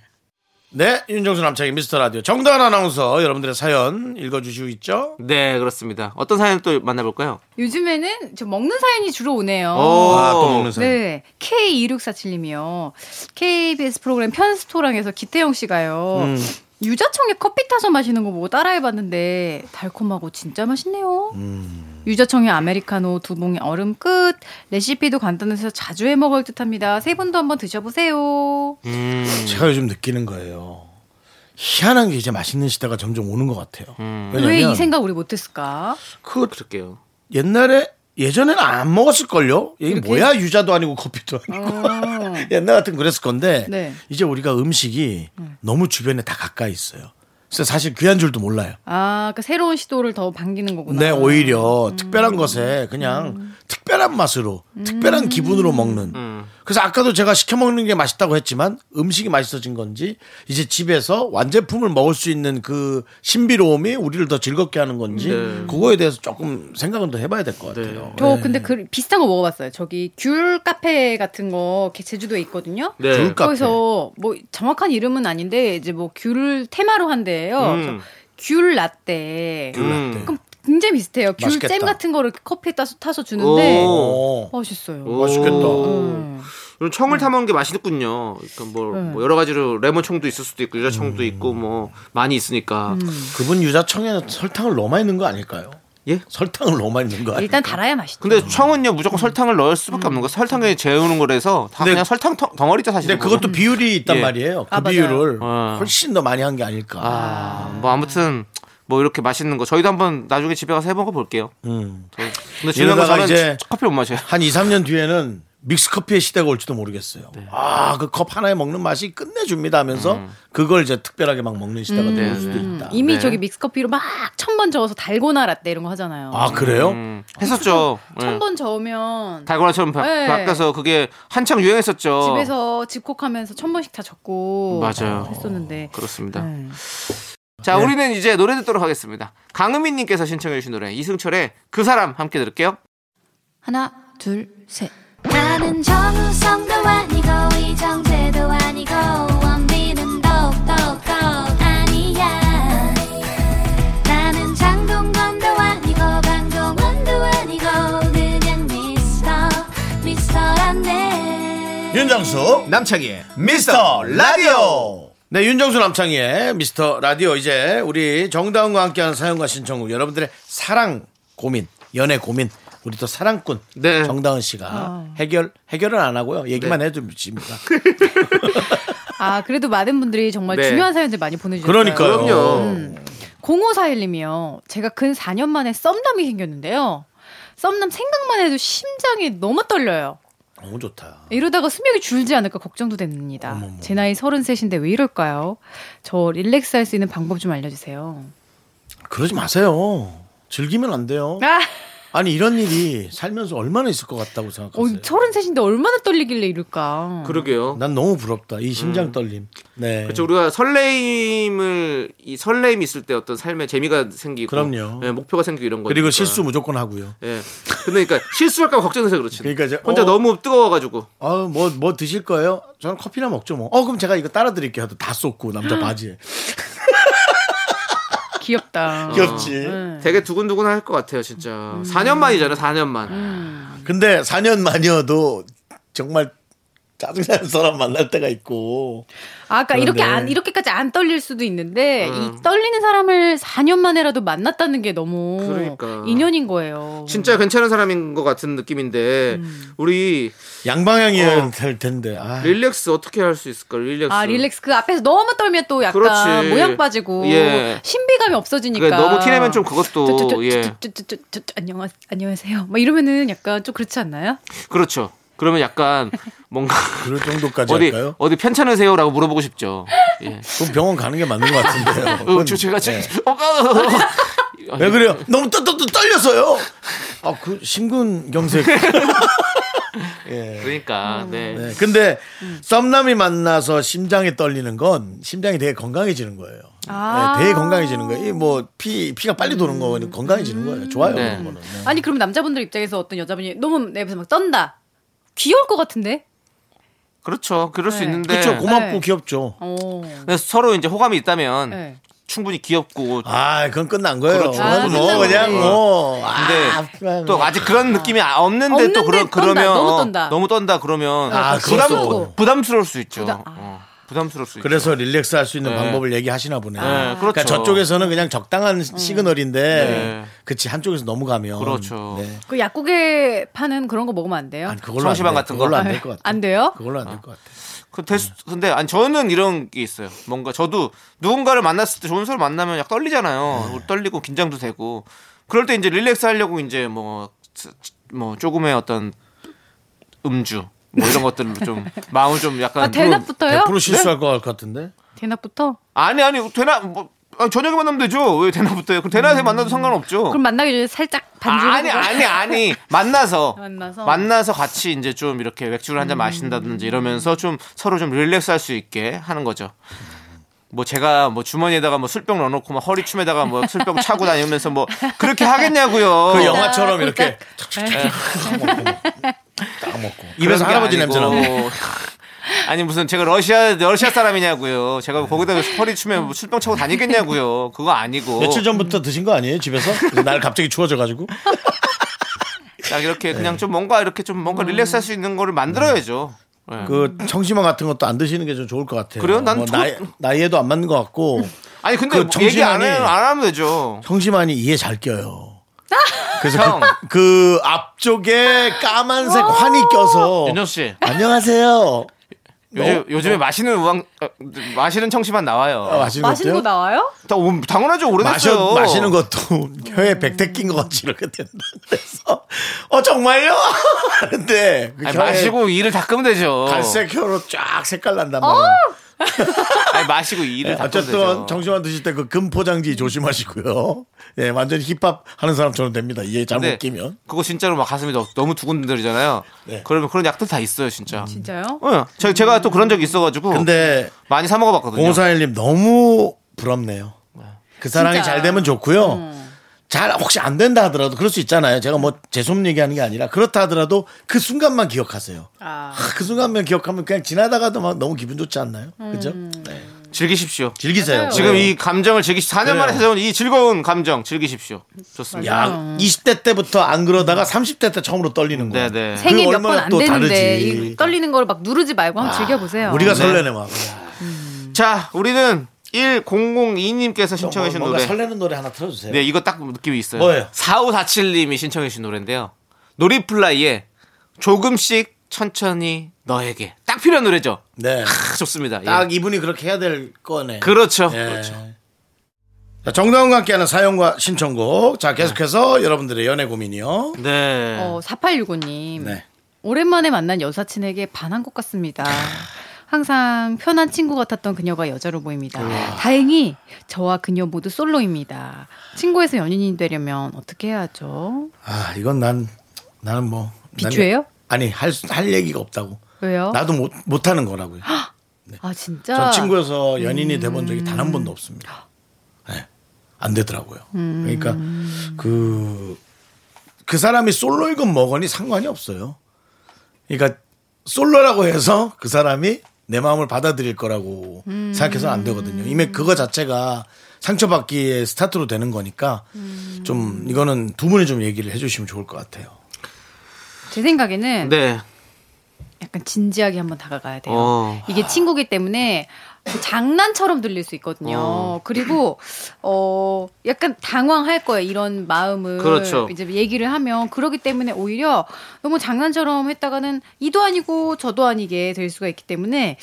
네, 윤정수 남창희 미스터 라디오 정다은 아나운서 여러분들의 사연 읽어주시고 있죠. 네, 그렇습니다. 어떤 사연 또 만나볼까요? 요즘에는 저 먹는 사연이 주로 오네요. 오. 아, 또 먹는 사연. 네. K2647님이요. KBS 프로그램 편스토랑에서 기태영 씨가요. 음. 유자청에 커피 타서 마시는 거 보고 따라해봤는데 달콤하고 진짜 맛있네요. 음. 유자청에 아메리카노 두 봉에 얼음 끝. 레시피도 간단해서 자주 해 먹을 듯합니다. 세 분도 한번 드셔보세요. 음, 제가 요즘 느끼는 거예요. 희한한 게 이제 맛있는 시대가 점점 오는 것 같아요. 음. 왜 이 생각 우리 못했을까? 그 그럴게요. 옛날에 예전에는 안 먹었을 걸요? 이게 그렇게? 뭐야 유자도 아니고 커피도 아니고 옛날 같은 그랬을 건데 네. 이제 우리가 음식이 너무 주변에 다 가까이 있어요. 그래서 사실 귀한 줄도 몰라요. 아, 그 새로운 시도를 더 반기는 거구나. 네, 오히려 특별한 것에 그냥 특별한 맛으로, 특별한 기분으로 먹는. 음. 그래서 아까도 제가 시켜 먹는 게 맛있다고 했지만 음식이 맛있어진 건지 이제 집에서 완제품을 먹을 수 있는 그 신비로움이 우리를 더 즐겁게 하는 건지 네. 그거에 대해서 조금 생각은 더 해봐야 될 것 같아요. 저 네. 근데 그 비슷한 거 먹어봤어요. 저기 귤 카페 같은 거 제주도에 있거든요. 네. 귤 카페. 거기서 뭐 정확한 이름은 아닌데 이제 뭐 귤을 테마로 한대요. 음. 귤 라떼. 음. 그럼 굉장히 비슷해요. 귤 맛있겠다. 잼 같은 거를 커피에 따서 타서 주는데 오. 맛있어요. 오. 맛있겠다. 음. 그럼 청을 타먹는 게 맛있군요. 그러니까 뭐, 네. 뭐 여러 가지로 레몬 청도 있을 수도 있고 유자청도 음. 있고 뭐 많이 있으니까. 그분 유자청에는 설탕을 너무 많이 넣은 거 아닐까요? 예? 설탕을 너무 많이 넣은 거 아닐까요? 일단 달아야 맛있죠. 근데 청은요 무조건 설탕을 넣을 수밖에 없는 거. 설탕에 재우는 거라서 다 근데- 그냥 설탕 덩- 덩어리죠 사실. 근데 그것도 비율이 있단 예. 말이에요. 그 아. 비율을 어. 훨씬 더 많이 한 게 아닐까. 아, 뭐 아무튼 뭐 이렇게 맛있는 거 저희도 한번 나중에 집에 가서 해 먹어 볼게요. 음. 근데 중요한 건 이러다가 저는 이제 커피 못 마셔요. 한 2, 3년 뒤에는 믹스 커피의 시대가 올지도 모르겠어요. 네. 아, 그 컵 하나에 먹는 맛이 끝내줍니다 하면서 그걸 이제 특별하게 막 먹는 시대가 음. 될 수도 있다. 이미 네. 저기 믹스커피로 막 천 번 저어서 달고나 라떼 이런 거 하잖아요. 아, 그래요? 음, 했었죠. 천 예. 번 저으면 달고나처럼 바, 네. 바뀌어서 그게 한창 유행했었죠. 집에서 집콕하면서 천 번씩 다 적고 맞아요. 했었는데. 그렇습니다. 네. 자, 우리는 이제 노래 듣도록 하겠습니다. 강은미님께서 신청해 주신 노래 이승철의 그 사람 함께 들을게요. 하나, 둘, 셋. 나는 정우성도 아니고 이정재도 아니고 원빈은 더욱더 아니야 나는 장동건도 아니고 강동원도 아니고 그냥 미스터 미스터란데 윤정수 남창희의 미스터 라디오 네 윤정수 남창희의 미스터 라디오 이제 우리 정다운과 함께하는 사연과 신청곡 여러분들의 사랑 고민 연애 고민 우리 또 사랑꾼 네. 정다은 씨가 해결 해결은 안 하고요. 얘기만 해도 미칩니다. 아, 그래도 많은 분들이 정말 네. 중요한 사연들 많이 보내주셨어요. 그러니까요. 그럼요. 0541님이요. 제가 근 4년 만에 썸남이 생겼는데요. 썸남 생각만 해도 심장이 너무 떨려요. 너무 좋다. 이러다가 수명이 줄지 않을까 걱정도 됩니다. 제 나이 33인데 왜 이럴까요? 저 릴렉스 할 수 있는 방법 좀 알려주세요. 그러지 마세요. 즐기면 안 돼요. 아, 아니 이런 일이 살면서 얼마나 있을 것 같다고 어, 생각하세요? 33인데 얼마나 떨리길래 이럴까? 그러게요. 난 너무 부럽다. 이 심장 떨림. 네. 그렇죠. 우리가 설레임을 이 설레임이 있을 때 어떤 삶에 재미가 생기고 그럼요. 예, 목표가 생기고 이런 거. 그리고 실수 무조건 하고요. 예. 그러니까 실수할까 봐 걱정돼서 그렇지. 그러니까 이제 혼자 어, 너무 뜨거워 가지고. 아, 뭐, 뭐 드실 거예요? 저는 커피나 먹죠, 뭐. 어, 그럼 제가 이거 따라 드릴게요. 다 쏟고, 남자 바지에. 귀엽다. 귀엽지. 네. 되게 두근두근 할 것 같아요, 진짜. 4년 만이잖아요, 4년 만. 근데 4년 만이어도 정말 짜증나는 사람 만날 때가 있고. 아, 그러니까 이렇게 그런데. 안 이렇게까지 안 떨릴 수도 있는데 음. 이 떨리는 사람을 4년 만에라도 만났다는 게 너무 그러니까. 인연인 거예요. 진짜 괜찮은 사람인 것 같은 느낌인데, 음. 우리 양방향이어야 어. 될 텐데. 아, 릴렉스 어떻게 할 수 있을까, 릴렉스. 아, 릴렉스 그 앞에서 너무 떨면 또 약간 그렇지. 모양 빠지고 예. 신비감이 없어지니까. 그래, 너무 티내면 좀 그것도, 저, 예. 저, 저, 안녕 안녕하세요. 막 이러면은 약간 좀 그렇지 않나요? 그렇죠. 그러면 약간 뭔가 그럴 정도까지 어디 할까요? 어디 편찮으세요라고 물어보고 싶죠. 예. 그럼 병원 가는 게 맞는 것 같은데요. 어, 그건- 저 제가 지금 네. 어, 어, 왜 그래요? 너무 떠, 떠, 떠, 떨려서요. 아, 그 심근경색. 예. 그러니까 네. 네. 근데 썸남이 만나서 심장이 떨리는 건 심장이 되게 건강해지는 거예요. 아. 네, 되게 건강해지는 거예요. 이뭐피 피가 빨리 도는 거는 건강해지는 거예요. 좋아요. 네. 그런 거는. 네. 아니 그럼 남자분들 입장에서 어떤 여자분이 너무 내에서 막 떤다. 귀여울 것 같은데. 그렇죠. 그럴 수 네. 있는데 그렇죠. 고맙고 네. 귀엽죠. 어. 그래서 서로 이제 호감이 있다면 네. 충분히 귀엽고 아, 그건 끝난 거예요. 그렇죠. 아, 뭐 그냥. 뭐. 근데 아, 또 아직 그런 느낌이 없는데 또 없는데 그러, 떤다. 그러면 너무 어, 떤다. 너무 떤다 그러면 아, 부담 그것도. 부담스러울 수 있죠. 부담- 어, 부담스러울 수 있죠. 그래서 릴렉스 할 수 있는 네. 방법을 얘기하시나 보네요. 네, 그러니까 그렇죠. 저쪽에서는 그냥 적당한 시그널인데, 네. 그치 한쪽에서 넘어가면, 그렇죠. 네. 그 약국에 파는 그런 거 먹으면 안 돼요? 아니 그걸로 돼. 같은 거? 그걸로 안 될 것 같아. 안 돼요? 그걸로 안 될것 같아. 그될 수- 근데 아니 저는 이런 게 있어요. 뭔가 저도 누군가를 만났을 때 좋은 사람 만나면 약 떨리잖아요. 네. 떨리고 긴장도 되고. 그럴 때 이제 릴렉스 하려고 이제 뭐뭐 조금의 어떤 음주 뭐 이런 것들로 좀 마음을 좀 약간 아, 대낮부터요? 100% 실수할 것 같은데. 대낮부터? 아니 아니 대낮 뭐 아니, 저녁에 만나면 되죠. 왜 대낮부터요? 그럼 대낮에 만나도 상관없죠. 그럼 만나기 전에 살짝 반주. 아니 아니 아니 만나서 만나서? 만나서 같이 이제 좀 이렇게 맥주를 한잔 마신다든지 이러면서 좀 서로 좀 릴렉스 할 수 있게 하는 거죠. 뭐 제가 뭐 주머니에다가 뭐 술병 넣어놓고 막 허리춤에다가 뭐 술병 차고 다니면서 뭐 그렇게 하겠냐고요. 그 영화처럼 이렇게 네. 딱 먹고 입에서 할아버지 냄새 나고. 아니고. 아니 무슨 제가 러시아 러시아 사람이냐고요. 제가 거기다 허리춤에 뭐 술병 차고 다니겠냐고요. 그거 아니고 며칠 전부터 드신 거 아니에요 집에서? 날 갑자기 추워져 가지고. 딱 이렇게 네. 그냥 좀 뭔가 이렇게 좀 뭔가 릴렉스 할 수 있는 거를 만들어야죠. 네. 그 청심환 같은 것도 안 드시는 게 좀 좋을 것 같아요. 그래요? 난 뭐 저- 나이, 나이에도 안 맞는 것 같고 아니 근데 그 뭐 얘기 안, 정신만이- 해, 안 하면 되죠. 청심환이 이에 잘 껴요. 그래서 형. 그, 그 앞쪽에 까만색 환이 껴서 윤정 씨 안녕하세요. 요즘 요즘에 마시는 우왕 어, 마시는 청심환 나와요. 어, 마시는 맛있는 거? 나와요? 다 오- 당연하죠 오래됐어요. 마셔, 마시는 것도 혀에 백태 낀 것 같이 이렇게 된다. 그래서 어 정말요? 하는데 그 아니, 마시고 이를 닦으면 되죠. 갈색 혀로 쫙 색깔 난단 말이에요. 아니 마시고 이를 닦으면 어쨌든. 정심환 드실 때 그 금 포장지 조심하시고요. 예, 완전히 힙합 하는 사람처럼 됩니다. 이에 잘못 끼면. 그거 진짜로 막 가슴이 너, 너무 두근거리잖아요. 네. 그러면 그런 약들 다 있어요 진짜. 진짜요? 어, 제, 제가 또 그런 적이 있어가지고 근데 많이 사 먹어봤거든요. 0541님 너무 부럽네요. 그 사랑이 진짜. 잘 되면 좋고요. 잘 혹시 안 된다 하더라도 그럴 수 있잖아요. 제가 뭐 재솜 얘기하는 게 아니라 그렇다 하더라도 그 순간만 기억하세요. 아. 아, 그 순간만 기억하면 그냥 지나다가도 막 너무 기분 좋지 않나요? 그죠? 네. 즐기십시오. 즐기세요. 맞아요. 지금 네. 이 감정을 즐기 4년 만에 그래요. 찾아온 이 즐거운 감정 즐기십시오. 좋습니다. 야, 20대 때부터 안 그러다가 30대 때 처음으로 떨리는 거야. 네네. 생이 몇번 얼마나 안또 되는데 다르지. 이 떨리는 걸 막 누르지 말고 한번 즐겨보세요. 우리가 네. 설레네 막. 자, 우리는 1002님께서 신청해 주신 노래. 설레는 노래 하나 틀어주세요. 네, 이거 딱 느낌이 있어요. 뭐예요? 4547님이 신청해 주신 노래인데요. 놀이플라이의 조금씩 천천히 너에게 딱 필요한 노래죠. 네. 아, 좋습니다. 예. 딱 이분이 그렇게 해야 될 거네. 그렇죠. 예. 그렇죠. 자, 정다운과 함께하는 사연과 신청곡. 자, 계속해서 여러분들의 연애 고민이요. 네. 어, 4865님. 네. 오랜만에 만난 여사친에게 반한 것 같습니다. 항상 편한 친구 같았던 그녀가 여자로 보입니다. 다행히 저와 그녀 모두 솔로입니다. 친구에서 연인이 되려면 어떻게 해야죠? 아, 이건 난, 나는 뭐. 난- 비추예요? 아니, 할, 수- 할 얘기가 없다고. 왜요? 나도 못, 못하는 거라고요. 아 진짜. 전 친구여서 연인이 돼본 적이 단한 번도 없습니다. 네. 안 되더라고요. 그러니까 그, 그 사람이 솔로이건 뭐건이 상관이 없어요. 그러니까 솔로라고 해서 그 사람이 내 마음을 받아들일 거라고 생각해서 안 되거든요. 이미 그거 자체가 상처받기에 스타트로 되는 거니까 좀 이거는 두 분이 좀 얘기를 해주시면 좋을 것 같아요. 제 생각에는 네. 약간 진지하게 한번 다가가야 돼요. 어. 이게 친구기 때문에 그 장난처럼 들릴 수 있거든요. 어. 그리고 어 약간 당황할 거예요. 이런 마음을 그렇죠. 이제 얘기를 하면 그러기 때문에 오히려 너무 장난처럼 했다가는 이도 아니고 저도 아니게 될 수가 있기 때문에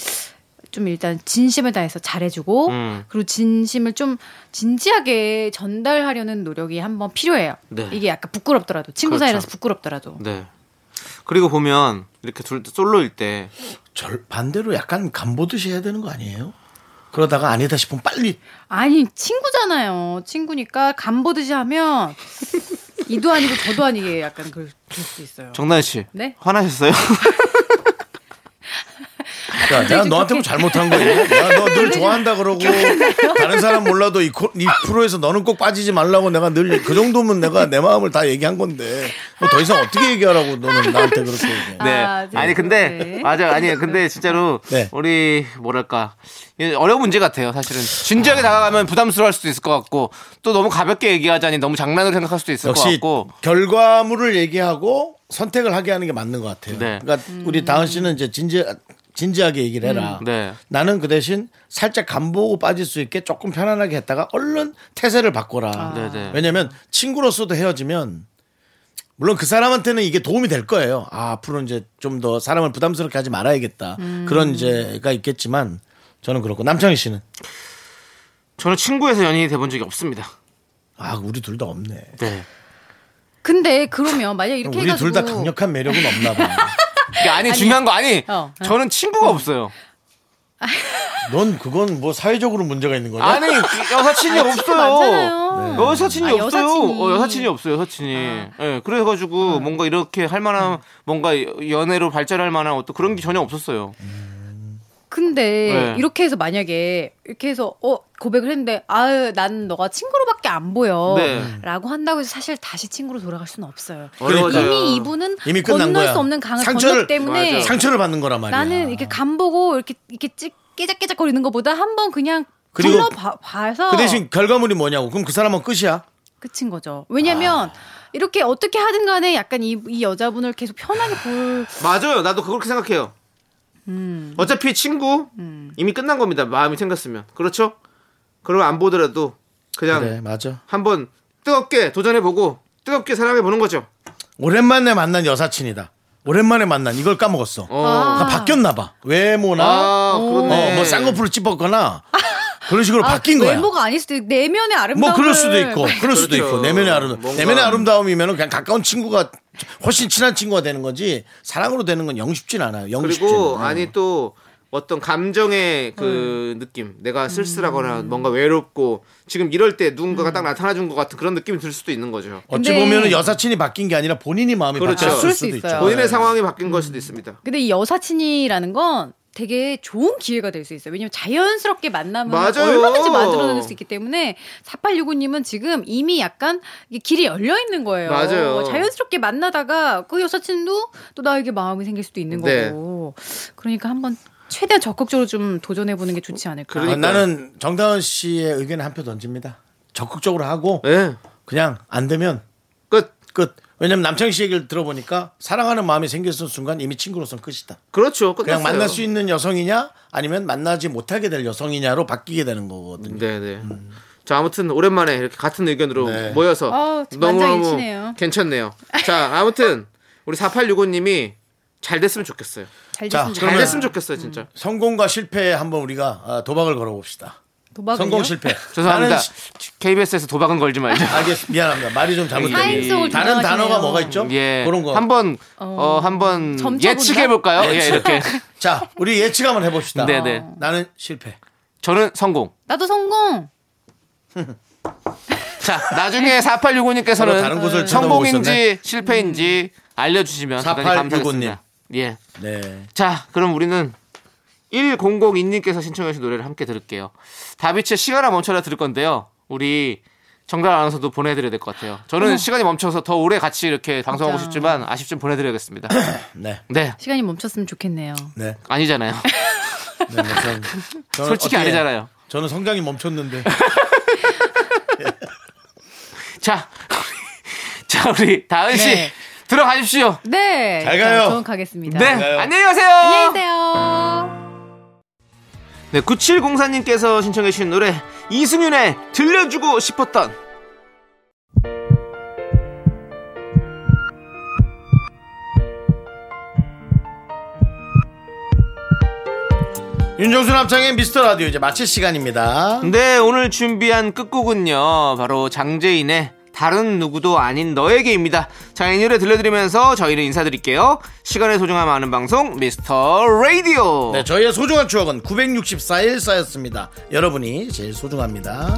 좀 일단 진심을 다해서 잘해주고 음. 그리고 진심을 좀 진지하게 전달하려는 노력이 한번 필요해요. 네. 이게 약간 부끄럽더라도 친구 그렇죠. 사이라서 부끄럽더라도 네. 그리고 보면 이렇게 둘 솔로일 때 절 반대로 약간 간보듯이 해야 되는 거 아니에요? 그러다가 아니다 싶으면 빨리 아니 친구잖아요. 친구니까 간 보듯이 하면 이도 아니고 저도 아니게 약간 그럴 수 있어요. 정단 씨 네? 화나셨어요? 야, 내가 너한테 뭐 잘못한 거야? 내가 너늘 좋아한다 그러고 다른 사람 몰라도 이, 코- 이 프로에서 너는 꼭 빠지지 말라고 내가 늘 그 정도면 내가 내 마음을 다 얘기한 건데 뭐 더 이상 어떻게 얘기하라고 너는 나한테 그렇게 얘기해? 네. 아, 네. 아니 근데 네. 맞아 아니 근데 진짜로 네. 우리 뭐랄까 어려운 문제 같아요 사실은 진지하게 다가가면 부담스러워할 수도 있을 것 같고 또 너무 가볍게 얘기하자니 너무 장난으로 생각할 수도 있을 것 역시 같고 결과물을 얘기하고 선택을 하게 하는 게 맞는 것 같아요. 네. 그러니까 우리 다은 씨는 이제 진지 진지하게 얘기를 해라. 네. 나는 그 대신 살짝 간보고 빠질 수 있게 조금 편안하게 했다가 얼른 태세를 바꿔라. 네네. 왜냐면 친구로서도 헤어지면 물론 그 사람한테는 이게 도움이 될 거예요. 아, 앞으로 이제 좀 더 사람을 부담스럽게 하지 말아야겠다. 그런 이제가 있겠지만 저는 그렇고 남창희 씨는 저는 친구에서 연인이 돼본 적이 없습니다. 아, 우리 둘 다 없네. 네. 근데 그러면 만약 이렇게 우리 해가지고 둘다 강력한 매력은 없나 봐. 이게 아니, 중요한 거 아니. 어. 저는 친구가 없어요. 넌 그건 뭐 사회적으로 문제가 있는 거냐? 아니 그 여사친이 친구 없어요. 많잖아요. 여사친이 아, 없어요. 여사친이. 어, 여사친이 없어요. 여사친이. 예, 그래가지고 뭔가 이렇게 할 만한 뭔가 연애로 발전할 만한 어떤 그런 게 전혀 없었어요. 근데 네. 이렇게 해서 만약에 이렇게 해서 어 고백을 했는데 아유 난 너가 친구로밖에 안 보여 네. 라고 한다고 해서 사실 다시 친구로 돌아갈 수는 없어요 어려워져요. 이미 이분은 이미 끝난 건널 거야. 수 없는 강을 상처를- 건넜기 때문에 맞아. 상처를 받는 거란 말이야. 나는 이렇게 간 보고 이렇게 이렇게 찌, 깨작깨작 거리는 것보다 한번 그냥 그리고 봐서 그 대신 결과물이 뭐냐고. 그럼 그 사람은 끝이야. 끝인 거죠. 왜냐면 이렇게 어떻게 하든 간에 약간 이, 이 여자분을 계속 편하게 볼 맞아요. 나도 그렇게 생각해요. 음. 어차피 친구 이미 끝난 겁니다. 마음이 생겼으면 그렇죠. 그러면 안 보더라도 그냥 그래, 맞아. 한번 뜨겁게 도전해보고 뜨겁게 사랑해보는 거죠. 오랜만에 만난 여사친이다. 오랜만에 만난 이걸 까먹었어. 어. 나 바뀌었나 봐. 외모나 아. 어, 뭐 쌍꺼풀을 찝었거나 그런 식으로 바뀐 거야. 외모가 아닐 수도 있고 내면의 아름다움 뭐 그럴 수도 있고, 그럴 수도 그렇죠. 있고 내면의 아름 뭔가- 내면의 아름다움이면 그냥 가까운 친구가 훨씬 친한 친구가 되는 거지 사랑으로 되는 건 영 쉽진 않아요. 영 쉽진 그리고 않아요. 아니 또 어떤 감정의 그 느낌 내가 쓸쓸하거나 뭔가 외롭고 지금 이럴 때 누군가가 딱 나타나 준 것 같은 그런 느낌이 들 수도 있는 거죠. 어찌 근데- 보면은 여사친이 바뀐 게 아니라 본인이 마음이 그렇죠. 그럴 수도 수 있죠. 있어요. 본인의 상황이 바뀐 걸 수도 있습니다. 근데 이 여사친이라는 건 되게 좋은 기회가 될 수 있어요. 왜냐면 자연스럽게 만나면 맞아요. 얼마든지 만들어낼 수 있기 때문에 4865님은 지금 이미 약간 길이 열려 있는 거예요. 맞아요. 자연스럽게 만나다가 그 여사친도 또 나에게 마음이 생길 수도 있는 네. 거고. 그러니까 한번 최대한 적극적으로 좀 도전해 보는 게 좋지 않을까. 아, 그러니까. 나는 정다은 씨의 의견에 한 표 던집니다. 적극적으로 하고 예. 그냥 안 되면 끝. 끝. 왜냐면 남창희 씨 얘기를 들어보니까 사랑하는 마음이 생겼을 순간 이미 친구로서는 끝이다. 그렇죠. 끝났어요. 그냥 만날 수 있는 여성이냐 아니면 만나지 못하게 될 여성이냐로 바뀌게 되는 거거든요. 네네. 자 아무튼 오랜만에 이렇게 같은 의견으로 네. 모여서 어, 너무너무. 괜찮네요. 자 아무튼 우리 4865님이 잘 됐으면 좋겠어요. 잘 자, 됐으면 잘 그러면- 됐으면 좋겠어요, 진짜. 성공과 실패에 한번 우리가 아, 도박을 걸어봅시다. 도박은요? 성공 실패. 죄송합니다. KBS에서 도박은 걸지 말죠. 알겠습니다. 미안합니다. 말이 좀 잘못됐네요. 사인송을 다른 좋아하시네요. 단어가 뭐가 있죠? 예. 그런 거. 한번 어, 한번 점쳐본다? 예측해 볼까요? 예, 이렇게. 자, 우리 예측 한번 해봅시다. 네, 네. 나는 실패. 저는 성공. 나도 성공. 자, 나중에 서로 다른 4865님께서는 곳을 쳐다보고 있었네. 성공인지 실패인지 알려 주시면 대단히 4865 님. 감사하겠습니다. 예. 네. 자, 그럼 우리는 1002님께서 신청하신 노래를 함께 들을게요. 다비치의 시간아 멈춰라 들을 건데요. 우리 정답 아나운서도 보내드려야 될 것 같아요. 저는 시간이 멈춰서 더 오래 같이 이렇게 방송하고 진짜. 싶지만 아쉽지만 보내드려야겠습니다. 네. 네, 시간이 멈췄으면 좋겠네요. 네. 아니잖아요. 네, 네, 저는- 저는 솔직히 어떻게- 아니잖아요. 저는 성장이 멈췄는데. 자, 자 우리 다은 씨 네. 들어가십시오. 네. 잘 가요. 자, 저는 가겠습니다. 네. 안녕히 가세요. 안녕히 계세요. 네, 9704님께서 신청해 주신 노래 이승윤의 들려주고 싶었던 윤정수 남창의 미스터 라디오 이제 마칠 시간입니다. 네, 오늘 준비한 끝곡은요. 바로 장재인의 다른 누구도 아닌 너에게입니다. 자, 이 노래 들려드리면서 저희는 인사드릴게요. 시간의 소중함 아는 방송 미스터 라디오. 네, 저희의 소중한 추억은 964일 쌓였습니다. 여러분이 제일 소중합니다.